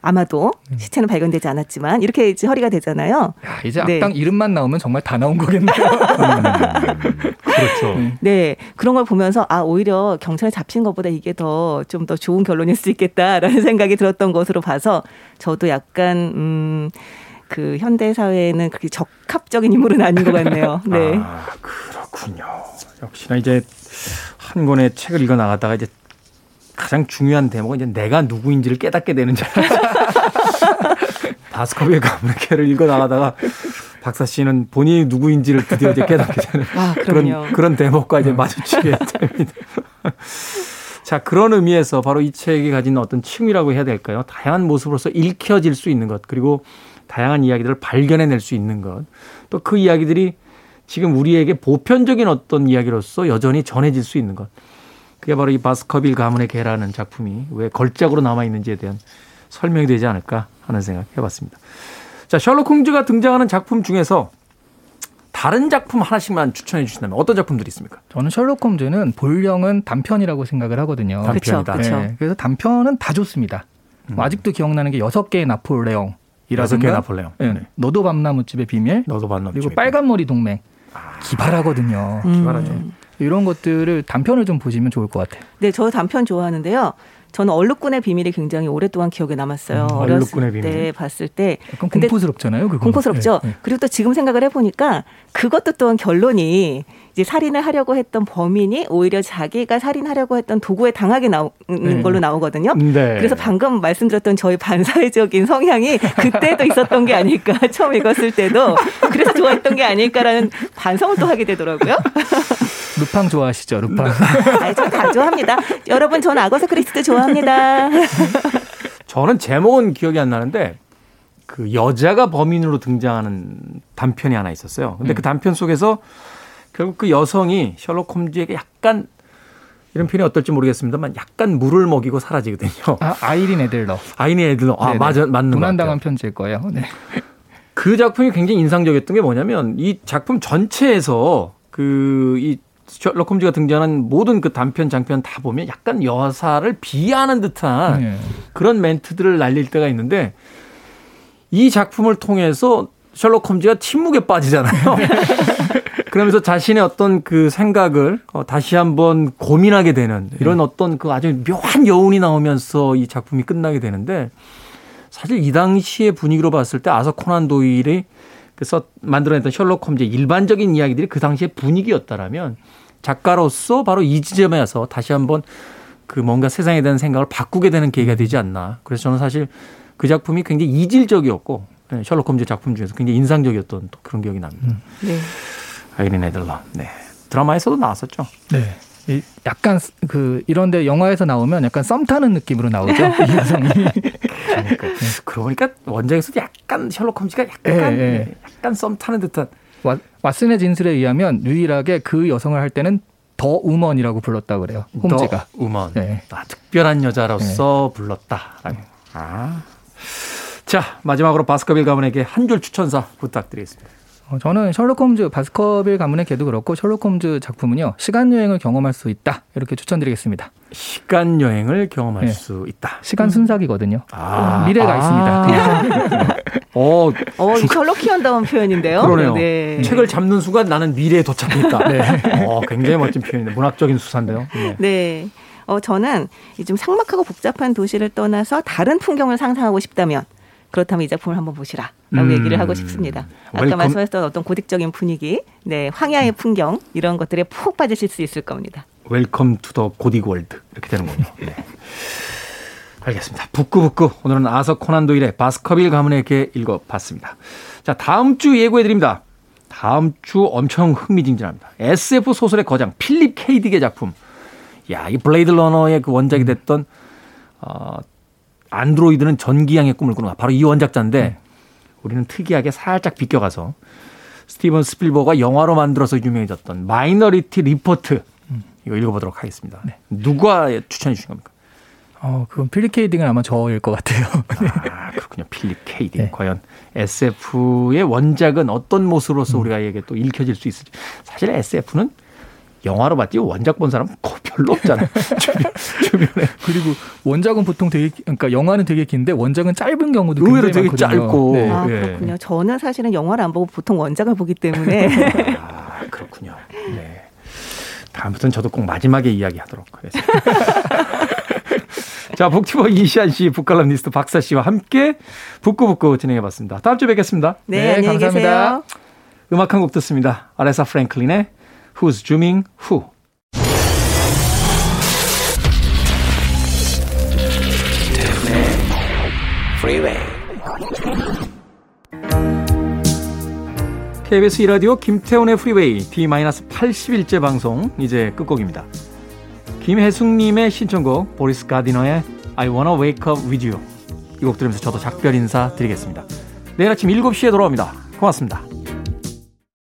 아마도 시체는 발견되지 않았지만 이렇게 이제 허리가 되잖아요. 야, 이제 네. 악당 이름만 나오면 정말 다 나온 거겠네요. <laughs> 그렇죠. 네 그런 걸 보면서 아 오히려 경찰에 잡힌 것보다 이게 더 좀 더 좋은 결론일 수 있겠다라는 <laughs> 생각이 들었던 것으로 봐서 저도 약간 음. 그 현대 사회에는 그렇게 적합적인 인물은 아닌 것 같네요. <laughs> 네. 아, 그렇군요. 역시나 이제 한 권의 책을 읽어 나가다가 이제 가장 중요한 대목은 이제 내가 누구인지를 깨닫게 되는 줄. 바스커비의 <laughs> 가문의캐를 읽어 나가다가 박사 씨는 본인이 누구인지를 드디어 이제 깨닫게 되는 아. 그런 그런 대목과 이제 마주치게 <laughs> 됩니다. 자, 그런 의미에서 바로 이 책이 가진 어떤 층위라고 해야 될까요? 다양한 모습으로서 읽혀질 수 있는 것, 그리고 다양한 이야기들을 발견해낼 수 있는 것, 또 그 이야기들이 지금 우리에게 보편적인 어떤 이야기로서 여전히 전해질 수 있는 것. 그게 바로 이 바스커빌 가문의 개라는 작품이 왜 걸작으로 남아 있는지에 대한 설명이 되지 않을까 하는 생각 해봤습니다. 자, 셜록 홈즈가 등장하는 작품 중에서 다른 작품 하나씩만 추천해 주신다면 어떤 작품들이 있습니까? 저는 셜록 홈즈는 본령은 단편이라고 생각을 하거든요. 단편이다. 그렇죠. 네, 그래서 단편은 다 좋습니다. 뭐 아직도 기억나는 게 여섯 개의 나폴레옹. 여섯 개의 나폴레옹. 네. 네. 너도 밤나무집의 비밀. 너도 만나 그리고 빨간머리 동맹. 기발하거든요. 기발하죠. 이런 것들을 단편을 좀 보시면 좋을 것 같아요. 네, 저 단편 좋아하는데요. 저는 얼룩군의 비밀이 굉장히 오랫동안 기억에 남았어요. 음, 얼룩군의 때 비밀. 봤을 때 약간 공포스럽잖아요. 그거. 공포스럽죠. 네, 네. 그리고 또 지금 생각을 해보니까 그것도 또한 결론이 이제 살인을 하려고 했던 범인이 오히려 자기가 살인하려고 했던 도구에 당하게 나오는 네. 걸로 나오거든요. 네. 그래서 방금 말씀드렸던 저희 반사회적인 성향이 그때도 있었던 게 아닐까 처음 읽었을 때도 그래서 좋아했던 게 아닐까라는 반성을 또 하게 되더라고요. <laughs> 루팡 좋아하시죠? 루팡. 아이, 저다 좋아합니다. 여러분, 전 아거사 크리스트 좋아합니다. <laughs> 저는 제목은 기억이 안 나는데 그 여자가 범인으로 등장하는 단편이 하나 있었어요. 근데 그 단편 속에서 결국 그 여성이 셜록 홈즈에게 약간 이런 표현이 어떨지 모르겠습니다만 약간 물을 먹이고 사라지거든요. 아, 아이린 에델러. 아이니 애들로 아 네네. 맞아 맞는 것 도난당한 같아요. 편지일 거예요. 네. 그 작품이 굉장히 인상적이었던 게 뭐냐면 이 작품 전체에서 그 이 셜록 홈즈가 등장하는 모든 그 단편 장편 다 보면 약간 여사를 비하하는 듯한 네. 그런 멘트들을 날릴 때가 있는데 이 작품을 통해서 셜록 홈즈가 침묵에 빠지잖아요. <laughs> 그러면서 자신의 어떤 그 생각을 어, 다시 한번 고민하게 되는 이런 어떤 그 아주 묘한 여운이 나오면서 이 작품이 끝나게 되는데 사실 이 당시의 분위기로 봤을 때 아서 코난 도일이 그래서 만들어냈던 셜록 홈즈의 일반적인 이야기들이 그 당시의 분위기였다라면 작가로서 바로 이 지점에 와서 다시 한번 그 뭔가 세상에 대한 생각을 바꾸게 되는 계기가 되지 않나. 그래서 저는 사실 그 작품이 굉장히 이질적이었고 네, 셜록 홈즈 작품 중에서 굉장히 인상적이었던 또 그런 기억이 납니다. 네. 아이린 애들러. 네. 드라마에서도 나왔었죠. 네. 이 약간 그 이런데 영화에서 나오면 약간 썸 타는 느낌으로 나오죠. <laughs> 이 여성이. 그러니까. 그러고 보니까 원작에서도 약간 셜록 홈즈가 약간 예, 예. 약간 썸 타는 듯한 왓- 왓슨의 진술에 의하면 유일하게 그 여성을 할 때는 더 우먼이라고 불렀다 그래요. 홈즈가. 더 우먼. 네. 아, 특별한 여자로서 불렀다. 아. 자, 마지막으로 바스커빌 가문에게 한 줄 추천사 부탁드리겠습니다. 어, 저는 셜록 홈즈 바스커빌 가문의 개도 그렇고 셜록 홈즈 작품은요 시간 여행을 경험할 수 있다 이렇게 추천드리겠습니다. 시간 여행을 경험할 네. 수 있다. 시간 순삭이거든요. 아. 미래가 아. 있습니다. <laughs> 어, 어, 이 Sherlockian다운 표현인데요. 그러네요. 네. 책을 잡는 순간 나는 미래에 도착했다. <laughs> 어, 굉장히 멋진 표현인데 문학적인 수사인데요. 네. 네. 어, 저는 이 좀 삭막하고 복잡한 도시를 떠나서 다른 풍경을 상상하고 싶다면 그렇다면 이 작품을 한번 보시라라고 음. 얘기를 하고 싶습니다. 아까 welcome- 말씀하셨던 어떤 고딕적인 분위기, 네, 황야의 풍경 이런 것들에 푹 빠지실 수 있을 겁니다. Welcome to the Gothic world 이렇게 되는군요. 네. 알겠습니다. 북구북구 오늘은 아서 코난 도일의 바스커빌 가문의 개 읽어봤습니다. 자 다음 주 예고해드립니다. 다음 주 엄청 흥미진진합니다. SF 소설의 거장 필립 K. 딕의 작품. 야, 이 Blade Runner의 그 원작이 됐던 어, 안드로이드는 전기양의 꿈을 꾸는가. 바로 이 원작자인데 네. 우리는 특이하게 살짝 비껴가서 스티븐 스필버그가 영화로 만들어서 유명해졌던 Minority Report 이거 읽어보도록 하겠습니다. 네. 누가 추천해 주신 겁니까? 어, 그건 필립 케이딩은 아마 저일 것 같아요. 아, <laughs> 그렇군요. 필립 케이딩. 네. 과연 SF의 원작은 어떤 모습으로서 음. 우리가 에게 또 읽혀질 수 있을지. 사실 SF는 영화로 봤지 원작 본 사람 별로 없잖아요. <laughs> 주변, 에 그리고 원작은 보통 되게 그러니까 영화는 되게 긴데 원작은 짧은 경우도 의외로 되게 많거든요. 짧고. 네. 아, 그렇군요. 저는 사실은 영화를 안 보고 보통 원작을 보기 때문에. <laughs> 아, 그렇군요. 네. 다음부터는 저도 꼭 마지막에 이야기하도록 하겠습니다. <laughs> 자, 복티버 이시안 씨, 북칼럼니스트 박사 씨와 함께 북구북구 진행해 봤습니다. 다음 주에 뵙겠습니다. 네, 네 감사합니다. 계세요. 음악 한 곡 듣습니다. 아레사 프랭클린의 Who's Zooming Who. KBS 이라디오 김태훈의 프리웨이 D-81째 방송 이제 끝곡입니다. 김혜숙님의 신청곡 보리스 가디너의 I Wanna Wake Up With You 이 곡 들으면서 저도 작별 인사 드리겠습니다. 내일 아침 7시에 돌아옵니다. 고맙습니다.